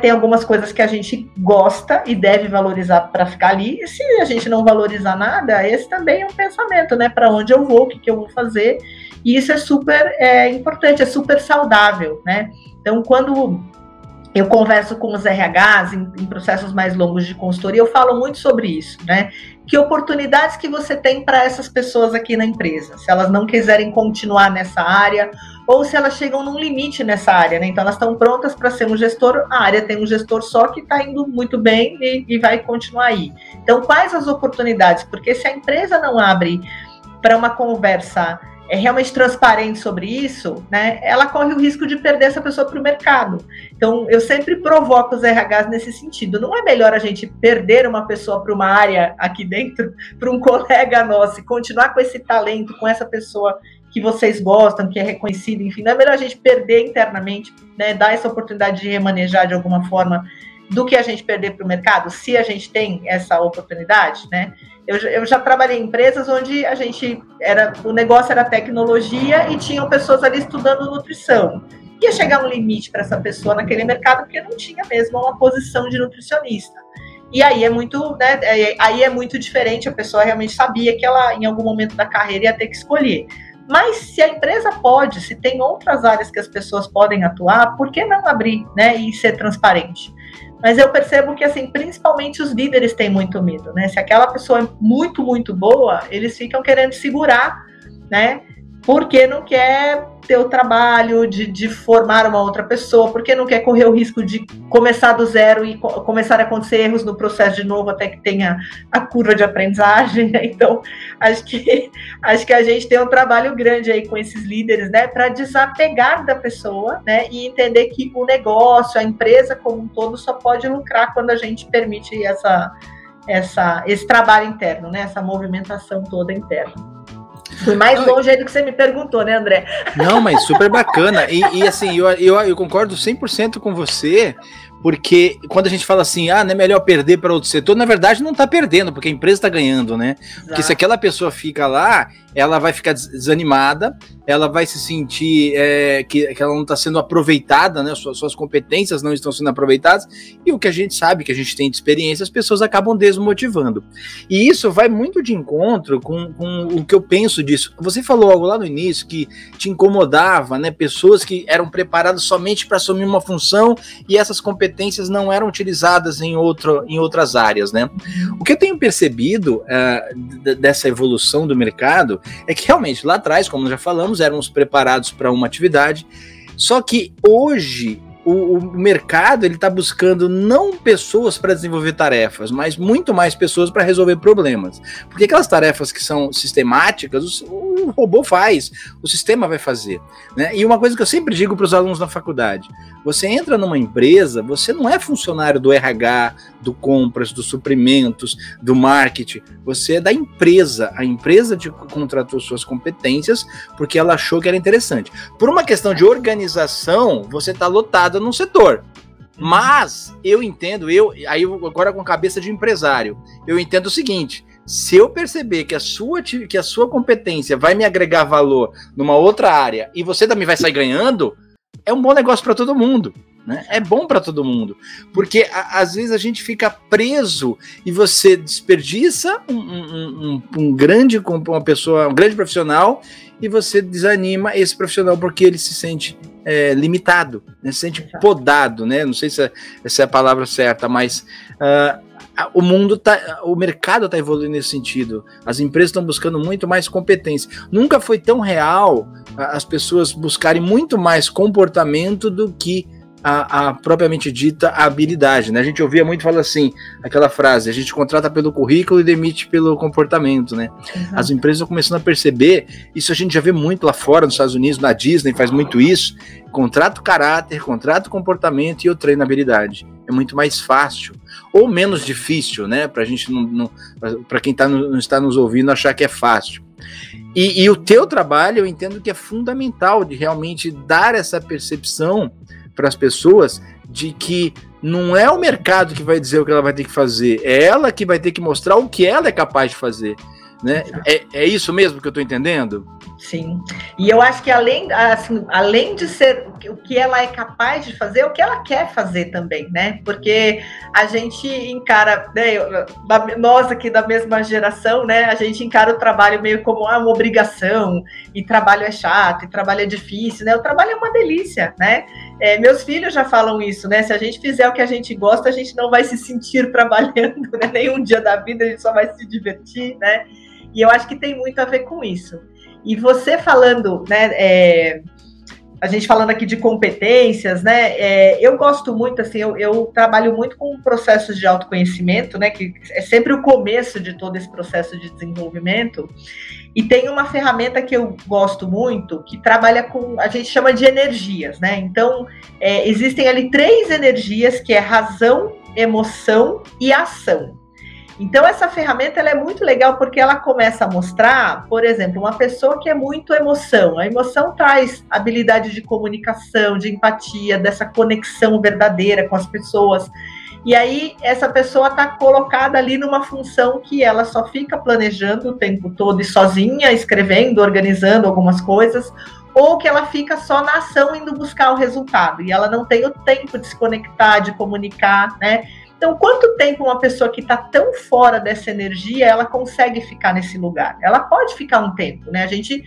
tem algumas coisas que a gente gosta e deve valorizar para ficar ali. E se a gente não valorizar nada, esse também é um pensamento, né? Para onde eu vou, o que, que eu vou fazer. E isso é super é, importante, é super saudável, né? Então, quando eu converso com os RHs em, em, processos mais longos de consultoria, eu falo muito sobre isso, né? Que oportunidades que você tem para essas pessoas aqui na empresa, se elas não quiserem continuar nessa área ou se elas chegam num limite nessa área, né? Então elas estão prontas para ser um gestor, a área tem um gestor só que está indo muito bem e, e vai continuar aí. Então, quais as oportunidades? Porque se a empresa não abre para uma conversa é realmente transparente sobre isso, né, ela corre o risco de perder essa pessoa para o mercado. Então, eu sempre provoco os RHs nesse sentido. Não é melhor a gente perder uma pessoa para uma área aqui dentro, para um colega nosso, e continuar com esse talento, com essa pessoa que vocês gostam, que é reconhecida, enfim, não é melhor a gente perder internamente, né, dar essa oportunidade de remanejar de alguma forma do que a gente perder para o mercado, se a gente tem essa oportunidade, né? Eu, eu, já trabalhei em empresas onde a gente era o negócio era tecnologia e tinham pessoas ali estudando nutrição. Ia chegar um limite para essa pessoa naquele mercado porque não tinha mesmo uma posição de nutricionista. E aí é muito, né, é, aí é muito diferente, a pessoa realmente sabia que ela em algum momento da carreira ia ter que escolher. Mas se a empresa pode, se tem outras áreas que as pessoas podem atuar, por que não abrir, né, e ser transparente? Mas eu percebo que, assim, principalmente os líderes têm muito medo, né? Se aquela pessoa é muito, muito boa, eles ficam querendo segurar, né? Porque não quer ter o trabalho de, de formar uma outra pessoa, porque não quer correr o risco de começar do zero e co começar a acontecer erros no processo de novo até que tenha a curva de aprendizagem. Né? Então, acho que, acho que a gente tem um trabalho grande aí com esses líderes, né, para desapegar da pessoa, né, e entender que o negócio, a empresa como um todo, só pode lucrar quando a gente permite essa, essa, esse trabalho interno, né, essa movimentação toda interna. Fui mais não, longe aí do que você me perguntou, né, André? Não, mas super bacana. E, e assim, eu, eu, eu concordo 100% com você, porque quando a gente fala assim, ah, não é melhor perder para outro setor, na verdade não está perdendo, porque a empresa está ganhando, né? Porque se aquela pessoa fica lá, ela vai ficar desanimada, ela vai se sentir é, que, que ela não está sendo aproveitada, né? Suas, suas competências não estão sendo aproveitadas, e o que a gente sabe, que a gente tem de experiência, as pessoas acabam desmotivando. E isso vai muito de encontro com, com o que eu penso disso. Você falou algo lá no início que te incomodava, né? Pessoas que eram preparadas somente para assumir uma função e essas competências competências não eram utilizadas em, outro, em outras áreas, né? O que eu tenho percebido uh, dessa evolução do mercado é que realmente lá atrás, como já falamos, éramos preparados para uma atividade, só que hoje o, o mercado ele está buscando não pessoas para desenvolver tarefas, mas muito mais pessoas para resolver problemas. Porque aquelas tarefas que são sistemáticas, o, o robô faz, o sistema vai fazer. Né? E uma coisa que eu sempre digo para os alunos da faculdade: você entra numa empresa, você não é funcionário do RH, do compras, dos suprimentos, do marketing, você é da empresa. A empresa te contratou suas competências porque ela achou que era interessante. Por uma questão de organização, você está lotado num setor. Mas eu entendo, eu aí agora com cabeça de empresário, eu entendo o seguinte: se eu perceber que a sua que a sua competência vai me agregar valor numa outra área e você também vai sair ganhando, é um bom negócio para todo mundo. Né? É bom para todo mundo, porque a, às vezes a gente fica preso e você desperdiça um, um, um, um grande uma pessoa, um grande profissional e você desanima esse profissional porque ele se sente é, limitado, né? se sente podado, né? Não sei se é, essa é a palavra certa, mas uh, o mundo tá, o mercado está evoluindo nesse sentido. As empresas estão buscando muito mais competência. Nunca foi tão real as pessoas buscarem muito mais comportamento do que a, a, propriamente dita habilidade. Né? A gente ouvia muito falar assim, aquela frase, a gente contrata pelo currículo e demite pelo comportamento. Né? Uhum. As empresas estão começando a perceber, isso a gente já vê muito lá fora, nos Estados Unidos, na Disney faz muito isso, contrata o caráter, contrata o comportamento e eu treino a habilidade. É muito mais fácil, ou menos difícil, né? Para a gente não, não para quem tá no, não está nos ouvindo achar que é fácil. E, e o teu trabalho eu entendo que é fundamental de realmente dar essa percepção para as pessoas de que não é o mercado que vai dizer o que ela vai ter que fazer, é ela que vai ter que mostrar o que ela é capaz de fazer. Né? É, é isso mesmo que eu estou entendendo? Sim. E eu acho que além, assim, além de ser o que ela é capaz de fazer, o que ela quer fazer também, né? Porque a gente encara, né, nós aqui da mesma geração, né? A gente encara o trabalho meio como ah, uma obrigação, e trabalho é chato, e trabalho é difícil, né? O trabalho é uma delícia, né? É, meus filhos já falam isso, né? Se a gente fizer o que a gente gosta, a gente não vai se sentir trabalhando, né? Nenhum dia da vida a gente só vai se divertir, né? E eu acho que tem muito a ver com isso. E você falando, né? É, a gente falando aqui de competências, né? É, eu gosto muito, assim, eu, eu, trabalho muito com processos de autoconhecimento, né? Que é sempre o começo de todo esse processo de desenvolvimento. E tem uma ferramenta que eu gosto muito, que trabalha com, a gente chama de energias, né? Então, é, existem ali três energias, que é razão, emoção e ação. Então essa ferramenta ela é muito legal porque ela começa a mostrar, por exemplo, uma pessoa que é muito emoção. A emoção traz habilidade de comunicação, de empatia, dessa conexão verdadeira com as pessoas. E aí essa pessoa está colocada ali numa função que ela só fica planejando o tempo todo e sozinha, escrevendo, organizando algumas coisas, ou que ela fica só na ação indo buscar o resultado e ela não tem o tempo de se conectar, de comunicar, né? Então, quanto tempo uma pessoa que está tão fora dessa energia, ela consegue ficar nesse lugar? Ela pode ficar um tempo, né? A gente,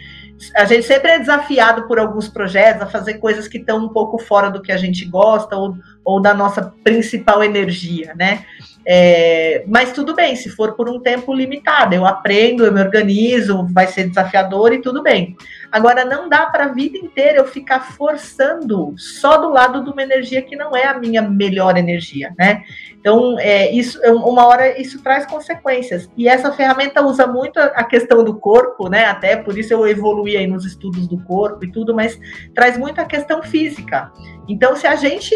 a gente sempre é desafiado por alguns projetos a fazer coisas que estão um pouco fora do que a gente gosta ou, ou da nossa principal energia, né? É, mas tudo bem, se for por um tempo limitado, eu aprendo, eu me organizo, vai ser desafiador e tudo bem. Agora, não dá para a vida inteira eu ficar forçando só do lado de uma energia que não é a minha melhor energia, né? Então, é, isso, é, uma hora isso traz consequências. E essa ferramenta usa muito a questão do corpo, né? Até por isso eu evoluí aí nos estudos do corpo e tudo, mas traz muito a questão física. Então, se a gente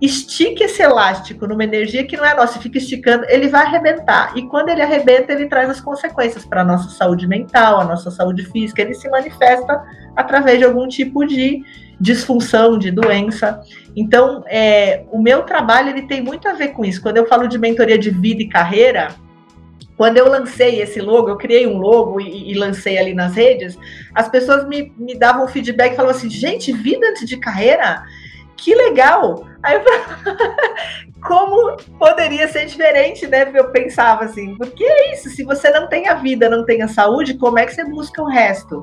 estica esse elástico numa energia que não é nossa, fica esticando, ele vai arrebentar. E quando ele arrebenta, ele traz as consequências para a nossa saúde mental, a nossa saúde física. Ele se manifesta através de algum tipo de disfunção, de doença. Então, é, o meu trabalho ele tem muito a ver com isso. Quando eu falo de mentoria de vida e carreira, quando eu lancei esse logo, eu criei um logo e, e lancei ali nas redes, as pessoas me, me davam feedback e falavam assim: gente, vida antes de carreira? que legal! Aí eu como poderia ser diferente, né? Eu pensava assim, porque é isso, se você não tem a vida, não tem a saúde, como é que você busca o resto?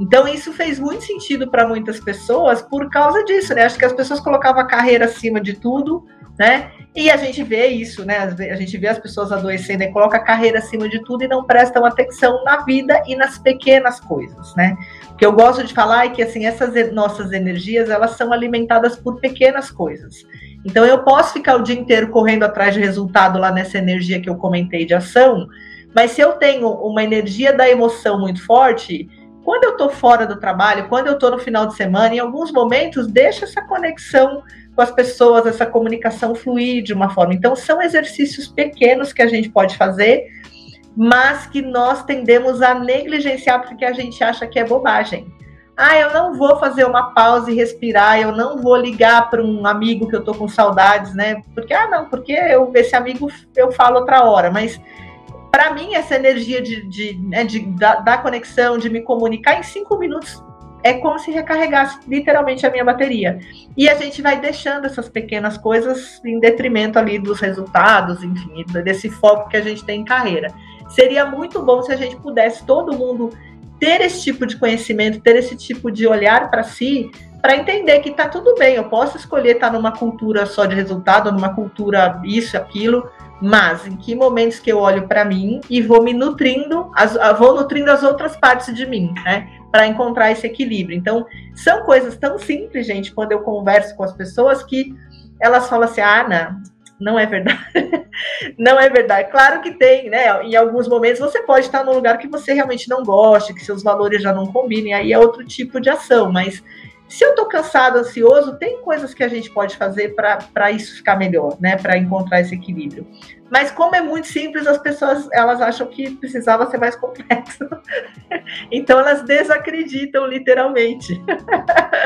Então isso fez muito sentido para muitas pessoas por causa disso, né? Acho que as pessoas colocavam a carreira acima de tudo, né? E a gente vê isso, né? A gente vê as pessoas adoecendo e coloca a carreira acima de tudo e não prestam atenção na vida e nas pequenas coisas, né? O que eu gosto de falar é que assim essas nossas energias elas são alimentadas por pequenas coisas. Então eu posso ficar o dia inteiro correndo atrás de resultado lá nessa energia que eu comentei de ação, mas se eu tenho uma energia da emoção muito forte, quando eu estou fora do trabalho, quando eu estou no final de semana, em alguns momentos deixa essa conexão com as pessoas, essa comunicação fluir de uma forma. Então, são exercícios pequenos que a gente pode fazer, mas que nós tendemos a negligenciar porque a gente acha que é bobagem. Ah, eu não vou fazer uma pausa e respirar, eu não vou ligar para um amigo que eu tô com saudades, né? Porque, ah, não, porque eu, esse amigo eu falo outra hora, mas para mim, essa energia de, de, né, de da, da, conexão, de me comunicar em cinco minutos, é como se recarregasse literalmente a minha bateria. E a gente vai deixando essas pequenas coisas em detrimento ali dos resultados, enfim, desse foco que a gente tem em carreira. Seria muito bom se a gente pudesse, todo mundo, ter esse tipo de conhecimento, ter esse tipo de olhar para si, para entender que está tudo bem, eu posso escolher estar tá numa cultura só de resultado, numa cultura isso, aquilo, mas em que momentos que eu olho para mim e vou me nutrindo, as, vou nutrindo as outras partes de mim, né? para encontrar esse equilíbrio. Então, são coisas tão simples, gente, quando eu converso com as pessoas que elas falam assim: ah, não, não é verdade. não é verdade. Claro que tem, né? Em alguns momentos você pode estar num lugar que você realmente não gosta, que seus valores já não combinem, aí é outro tipo de ação, mas se eu estou cansado, ansioso, tem coisas que a gente pode fazer para isso ficar melhor, né? Para encontrar esse equilíbrio. Mas como é muito simples, as pessoas elas acham que precisava ser mais complexo. então elas desacreditam literalmente.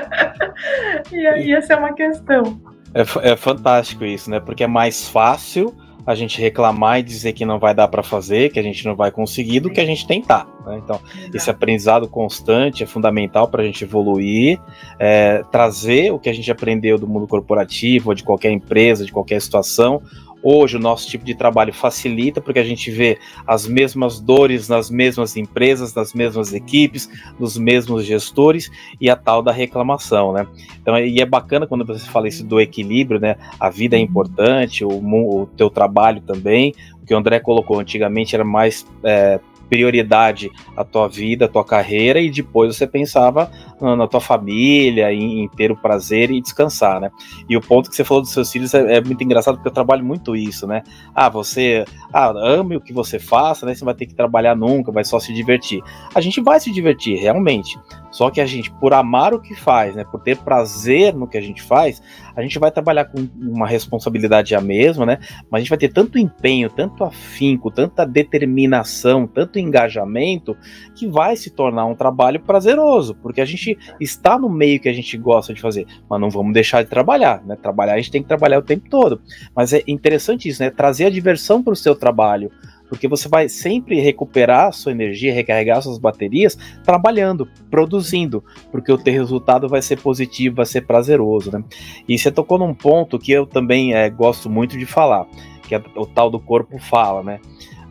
e aí essa é uma questão. É, é fantástico isso, né? Porque é mais fácil a gente reclamar e dizer que não vai dar para fazer, que a gente não vai conseguir, do que a gente tentar. Né? Então, esse aprendizado constante é fundamental para a gente evoluir, é, trazer o que a gente aprendeu do mundo corporativo, de qualquer empresa, de qualquer situação, Hoje o nosso tipo de trabalho facilita porque a gente vê as mesmas dores nas mesmas empresas, nas mesmas equipes, nos mesmos gestores e a tal da reclamação, né? Então, e é bacana quando você fala isso do equilíbrio, né? A vida é importante, o, o teu trabalho também. O que o André colocou antigamente era mais é, prioridade a tua vida, a tua carreira e depois você pensava na tua família, em, em, ter o prazer e descansar, né? E o ponto que você falou dos seus filhos é, é, muito engraçado porque eu trabalho muito isso, né? Ah, você ah, ame o que você faça, né? Você vai ter que trabalhar nunca, vai só se divertir. A gente vai se divertir, realmente. Só que a gente, por amar o que faz, né, por ter prazer no que a gente faz, a gente vai trabalhar com uma responsabilidade a mesma, né? Mas a gente vai ter tanto empenho, tanto afinco, tanta determinação, tanto engajamento, que vai se tornar um trabalho prazeroso, porque a gente está no meio que a gente gosta de fazer, mas não vamos deixar de trabalhar, né? Trabalhar a gente tem que trabalhar o tempo todo. Mas é interessante isso, né? Trazer a diversão para o seu trabalho porque você vai sempre recuperar sua energia, recarregar suas baterias trabalhando, produzindo, porque o teu resultado vai ser positivo, vai ser prazeroso, né? E você tocou num ponto que eu também é, gosto muito de falar, que é o tal do corpo fala, né?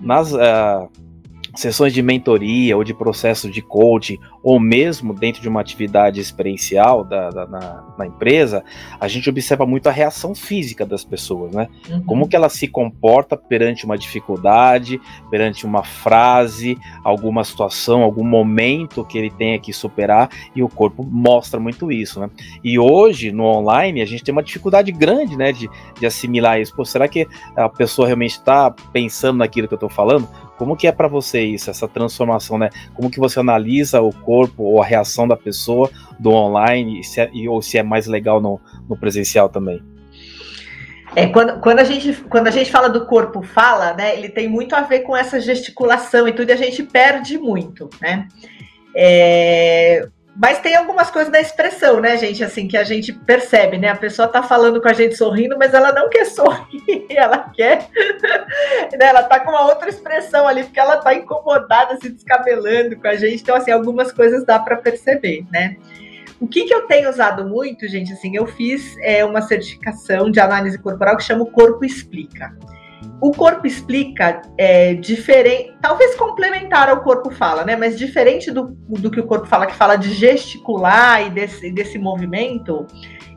Nas uh, sessões de mentoria ou de processo de coaching, ou mesmo dentro de uma atividade experiencial da, da na, na, empresa, a gente observa muito a reação física das pessoas, né? Uhum. Como que ela se comporta perante uma dificuldade, perante uma frase, alguma situação, algum momento que ele tenha que superar, e o corpo mostra muito isso, né? E hoje, no online, a gente tem uma dificuldade grande, né, de, de assimilar isso. Pô, será que a pessoa realmente está pensando naquilo que eu estou falando? Como que é para você isso, essa transformação, né? Como que você analisa o corpo ou a reação da pessoa do online, se é, ou se é mais legal no, no presencial também? É, quando, quando, a gente, quando a gente fala do corpo fala, né, ele tem muito a ver com essa gesticulação e tudo, e a gente perde muito, né? É, mas tem algumas coisas da expressão, né, gente, assim, que a gente percebe, né? A pessoa tá falando com a gente sorrindo, mas ela não quer sorrir, ela quer. né? Ela tá com uma outra expressão ali, porque ela tá incomodada, se descabelando com a gente. Então, assim, algumas coisas dá para perceber, né? O que, que eu tenho usado muito, gente, assim, eu fiz é, uma certificação de análise corporal que chama o Corpo Explica. O corpo explica é, diferente, talvez complementar ao corpo fala, né? Mas diferente do, do que o corpo fala, que fala de gesticular e desse, desse movimento,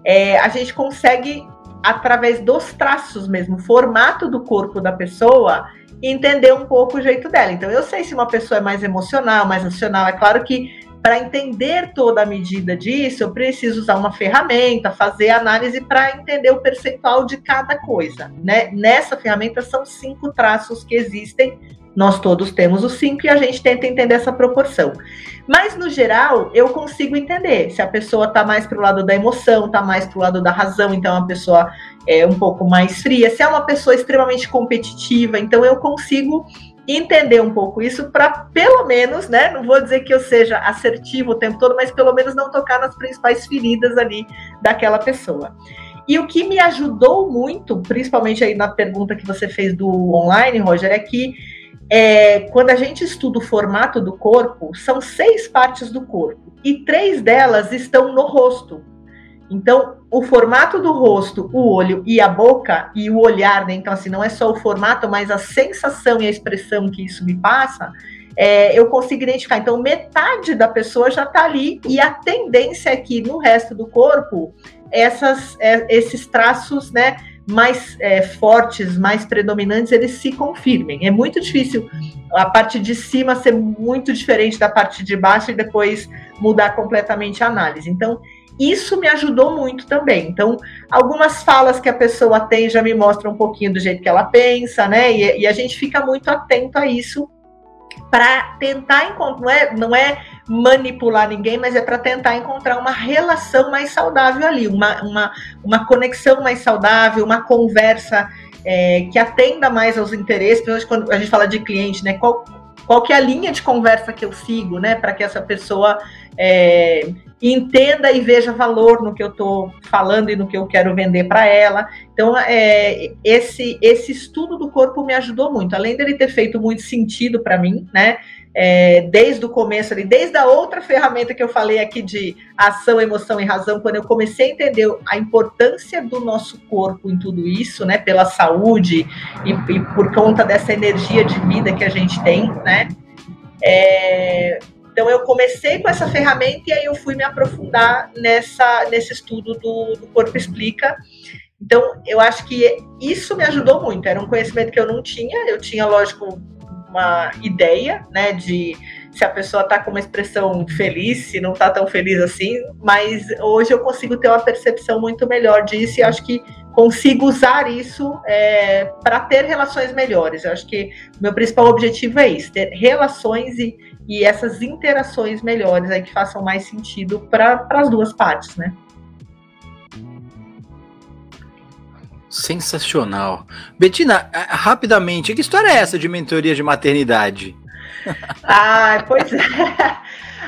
é, a gente consegue, através dos traços mesmo, formato do corpo da pessoa, entender um pouco o jeito dela. Então, eu sei se uma pessoa é mais emocional, mais racional. É claro que para entender toda a medida disso, eu preciso usar uma ferramenta, fazer análise para entender o percentual de cada coisa. Né? Nessa ferramenta são cinco traços que existem. Nós todos temos os cinco e a gente tenta entender essa proporção. Mas, no geral, eu consigo entender se a pessoa está mais para o lado da emoção, está mais para o lado da razão, então a pessoa é um pouco mais fria. Se é uma pessoa extremamente competitiva, então eu consigo entender um pouco isso para pelo menos, né, não vou dizer que eu seja assertivo o tempo todo, mas pelo menos não tocar nas principais feridas ali daquela pessoa. E o que me ajudou muito, principalmente aí na pergunta que você fez do online, Roger, é que é, quando a gente estuda o formato do corpo, são seis partes do corpo e três delas estão no rosto. Então, o formato do rosto, o olho e a boca e o olhar, né? Então, assim, não é só o formato, mas a sensação e a expressão que isso me passa, é, eu consigo identificar. Então, metade da pessoa já está ali e a tendência é que no resto do corpo, essas, é, esses traços, né? mais é, fortes, mais predominantes, eles se confirmem. É muito difícil a parte de cima ser muito diferente da parte de baixo e depois mudar completamente a análise. Então, isso me ajudou muito também. Então, algumas falas que a pessoa tem já me mostram um pouquinho do jeito que ela pensa, né? E, e a gente fica muito atento a isso para tentar encontrar, não é, não é manipular ninguém, mas é para tentar encontrar uma relação mais saudável ali, uma, uma, uma conexão mais saudável, uma conversa é, que atenda mais aos interesses, quando a gente fala de cliente, né? Qual, qual que é a linha de conversa que eu sigo, né? Para que essa pessoa é, entenda e veja valor no que eu estou falando e no que eu quero vender para ela. Então, é, esse, esse estudo do corpo me ajudou muito, além dele ter feito muito sentido para mim, né? É, desde o começo ali, desde a outra ferramenta que eu falei aqui de ação, emoção e razão, quando eu comecei a entender a importância do nosso corpo em tudo isso, né, pela saúde e, e por conta dessa energia de vida que a gente tem, né, é, então eu comecei com essa ferramenta e aí eu fui me aprofundar nessa, nesse estudo do, do Corpo Explica. Então eu acho que isso me ajudou muito. Era um conhecimento que eu não tinha. Eu tinha, lógico, uma ideia, né, de se a pessoa está com uma expressão feliz, se não está tão feliz assim, mas hoje eu consigo ter uma percepção muito melhor disso e acho que consigo usar isso é, para ter relações melhores. Eu acho que meu principal objetivo é isso, ter relações e e essas interações melhores aí que façam mais sentido para as duas partes, né? Sensacional. Betina, rapidamente, que história é essa de mentoria de maternidade? Ah, pois é.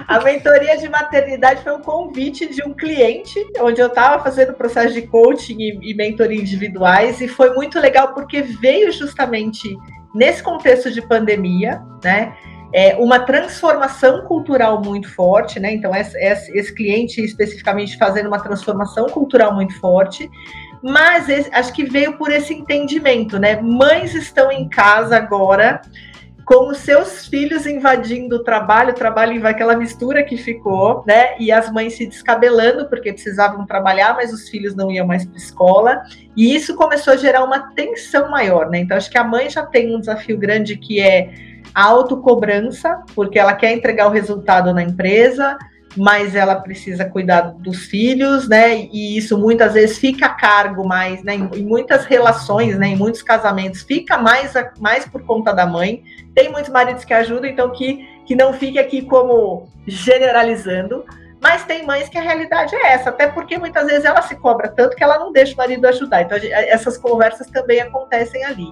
A mentoria de maternidade foi um convite de um cliente, onde eu estava fazendo processo de coaching e, e mentoria individuais, e foi muito legal porque veio justamente nesse contexto de pandemia, né? É, uma transformação cultural muito forte, né? Então, esse, esse, cliente especificamente fazendo uma transformação cultural muito forte, mas esse, acho que veio por esse entendimento, né? Mães estão em casa agora com os seus filhos invadindo o trabalho, o trabalho aquela mistura que ficou, né? E as mães se descabelando porque precisavam trabalhar, mas os filhos não iam mais para escola. E isso começou a gerar uma tensão maior, né? Então acho que a mãe já tem um desafio grande que é a autocobrança, porque ela quer entregar o resultado na empresa, mas ela precisa cuidar dos filhos, né? E isso muitas vezes fica a cargo mais, né? Em, muitas relações, né? Em muitos casamentos, fica mais, mais por conta da mãe. Tem muitos maridos que ajudam, então que, que não fique aqui como generalizando. Mas tem mães que a realidade é essa, até porque muitas vezes ela se cobra tanto que ela não deixa o marido ajudar. Então, essas conversas também acontecem ali.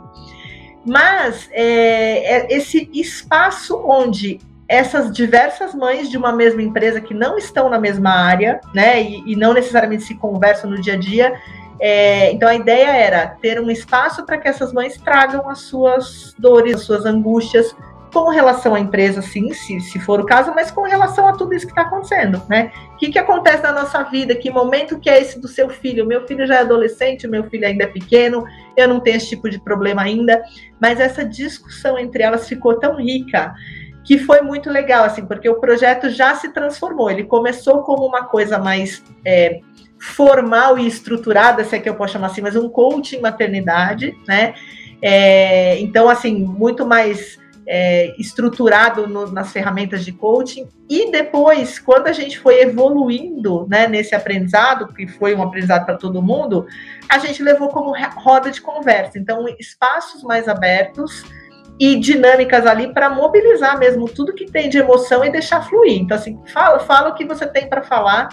Mas é, é esse espaço onde essas diversas mães de uma mesma empresa que não estão na mesma área, né, e, e não necessariamente se conversam no dia a dia. É, então a ideia era ter um espaço para que essas mães tragam as suas dores, as suas angústias com relação à empresa, sim, se, se for o caso, mas com relação a tudo isso que está acontecendo, né? O que, que acontece na nossa vida? Que momento que é esse do seu filho? Meu filho já é adolescente, meu filho ainda é pequeno, eu não tenho esse tipo de problema ainda, mas essa discussão entre elas ficou tão rica que foi muito legal, assim, porque o projeto já se transformou. Ele começou como uma coisa mais é, formal e estruturada, se é que eu posso chamar assim, mas um coaching maternidade, né? É, então, assim, muito mais é, estruturado no, nas ferramentas de coaching. E depois, quando a gente foi evoluindo né, nesse aprendizado, que foi um aprendizado para todo mundo, a gente levou como roda de conversa. Então, espaços mais abertos e dinâmicas ali para mobilizar mesmo tudo que tem de emoção e deixar fluir. Então, assim, fala, fala o que você tem para falar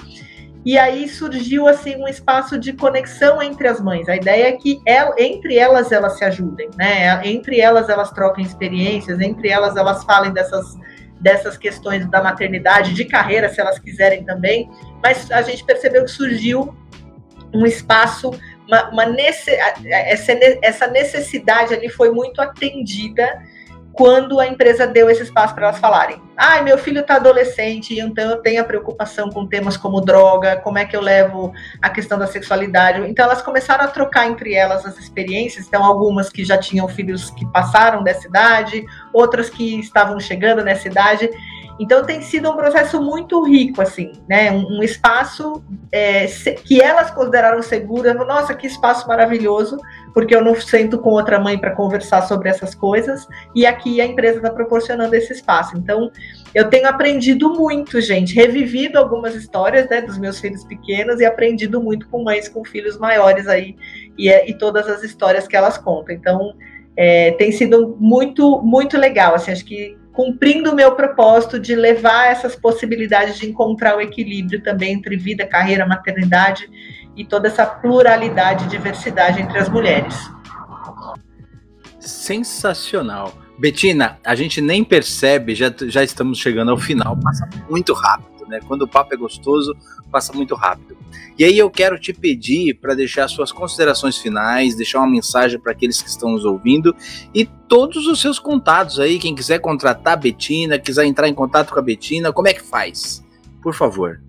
e aí surgiu assim um espaço de conexão entre as mães. A ideia é que ela, entre elas elas se ajudem, né? Entre elas elas troquem experiências, entre elas elas falem dessas dessas questões da maternidade, de carreira, se elas quiserem também. Mas a gente percebeu que surgiu um espaço, uma, uma nesse, essa, necessidade ali foi muito atendida quando a empresa deu esse espaço para elas falarem. Ah, meu filho está adolescente, então eu tenho a preocupação com temas como droga, como é que eu levo a questão da sexualidade. Então elas começaram a trocar entre elas as experiências. Então algumas que já tinham filhos que passaram dessa idade, outras que estavam chegando nessa idade. Então tem sido um processo muito rico, assim, né? Um, um espaço é, que elas consideraram seguro. Nossa, que espaço maravilhoso, porque eu não sento com outra mãe para conversar sobre essas coisas. E aqui a empresa está proporcionando esse espaço. Então eu tenho aprendido muito, gente, revivido algumas histórias né, dos meus filhos pequenos e aprendido muito com mães com filhos maiores aí e, e todas as histórias que elas contam. Então é, tem sido muito, muito legal. Assim, acho que cumprindo o meu propósito de levar essas possibilidades de encontrar o equilíbrio também entre vida, carreira, maternidade e toda essa pluralidade e diversidade entre as mulheres. Sensacional. Betina, a gente nem percebe, já, já estamos chegando ao final, passa muito rápido, né? Quando o papo é gostoso, passa muito rápido. E aí eu quero te pedir para deixar suas considerações finais, deixar uma mensagem para aqueles que estão nos ouvindo e todos os seus contatos aí, quem quiser contratar a Betina, quiser entrar em contato com a Betina, como é que faz? Por favor.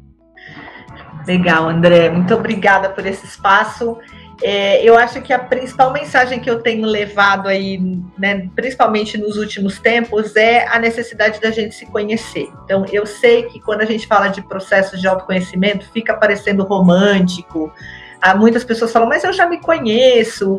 Legal, André. Muito obrigada por esse espaço. É, eu acho que a principal mensagem que eu tenho levado aí, né, principalmente nos últimos tempos, é a necessidade da gente se conhecer. Então, eu sei que quando a gente fala de processos de autoconhecimento, fica parecendo romântico. Há muitas pessoas falam, mas eu já me conheço.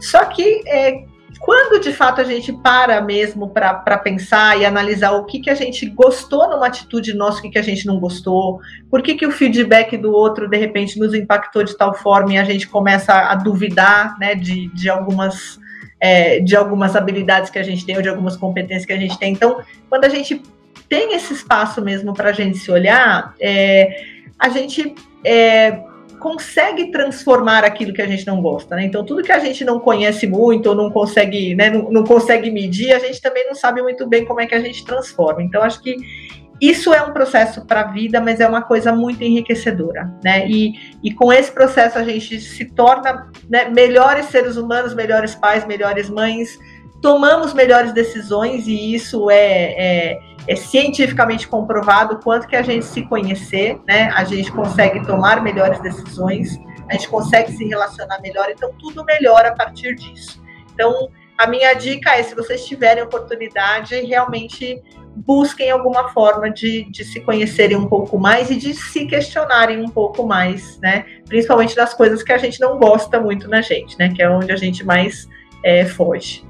Só que é, quando de fato a gente para mesmo para pensar e analisar o que, que a gente gostou numa atitude nossa, o que, que a gente não gostou, por que, que o feedback do outro de repente nos impactou de tal forma e a gente começa a duvidar né, de, de algumas. É, de algumas habilidades que a gente tem ou de algumas competências que a gente tem. Então, quando a gente tem esse espaço mesmo para a gente se olhar, é, a gente é, consegue transformar aquilo que a gente não gosta, né? Então, tudo que a gente não conhece muito ou não consegue, né, não, não consegue medir, a gente também não sabe muito bem como é que a gente transforma. Então, acho que isso é um processo para a vida, mas é uma coisa muito enriquecedora, né? E, e com esse processo a gente se torna né, melhores seres humanos, melhores pais, melhores mães, tomamos melhores decisões e isso é, é, é, cientificamente comprovado quanto que a gente se conhecer, né? A gente consegue tomar melhores decisões, a gente consegue se relacionar melhor, então tudo melhora a partir disso. Então, a minha dica é, se vocês tiverem oportunidade, realmente busquem alguma forma de, de se conhecerem um pouco mais e de se questionarem um pouco mais, né? Principalmente das coisas que a gente não gosta muito na gente, né? Que é onde a gente mais é, foge.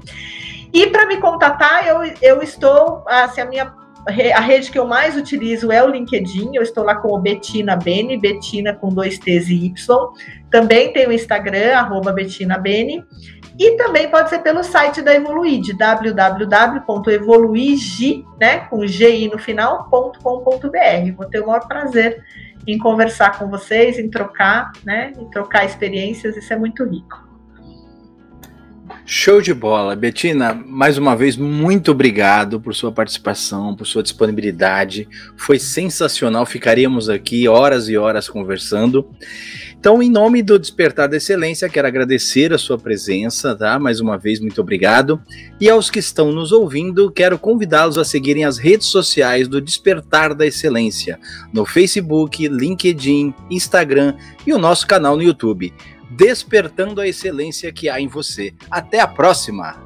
E para me contatar, eu, eu estou, assim, a minha a rede que eu mais utilizo é o LinkedIn. Eu estou lá com o Betina Bene, Betina com dois T's e Y. Também tem o Instagram, arroba Betina Bene. E também pode ser pelo site da Evoluid, www.evoluigi, né, com GI no final. Vou ter o maior prazer em conversar com vocês, em trocar, né, em trocar experiências, isso é muito rico. Show de bola. Betina, mais uma vez, muito obrigado por sua participação, por sua disponibilidade. Foi sensacional. Ficaríamos aqui horas e horas conversando. Então, em nome do Despertar da Excelência, quero agradecer a sua presença, tá? Mais uma vez, muito obrigado. E aos que estão nos ouvindo, quero convidá-los a seguirem as redes sociais do Despertar da Excelência, no Facebook, LinkedIn, Instagram e o nosso canal no YouTube despertando a excelência que há em você. Até a próxima!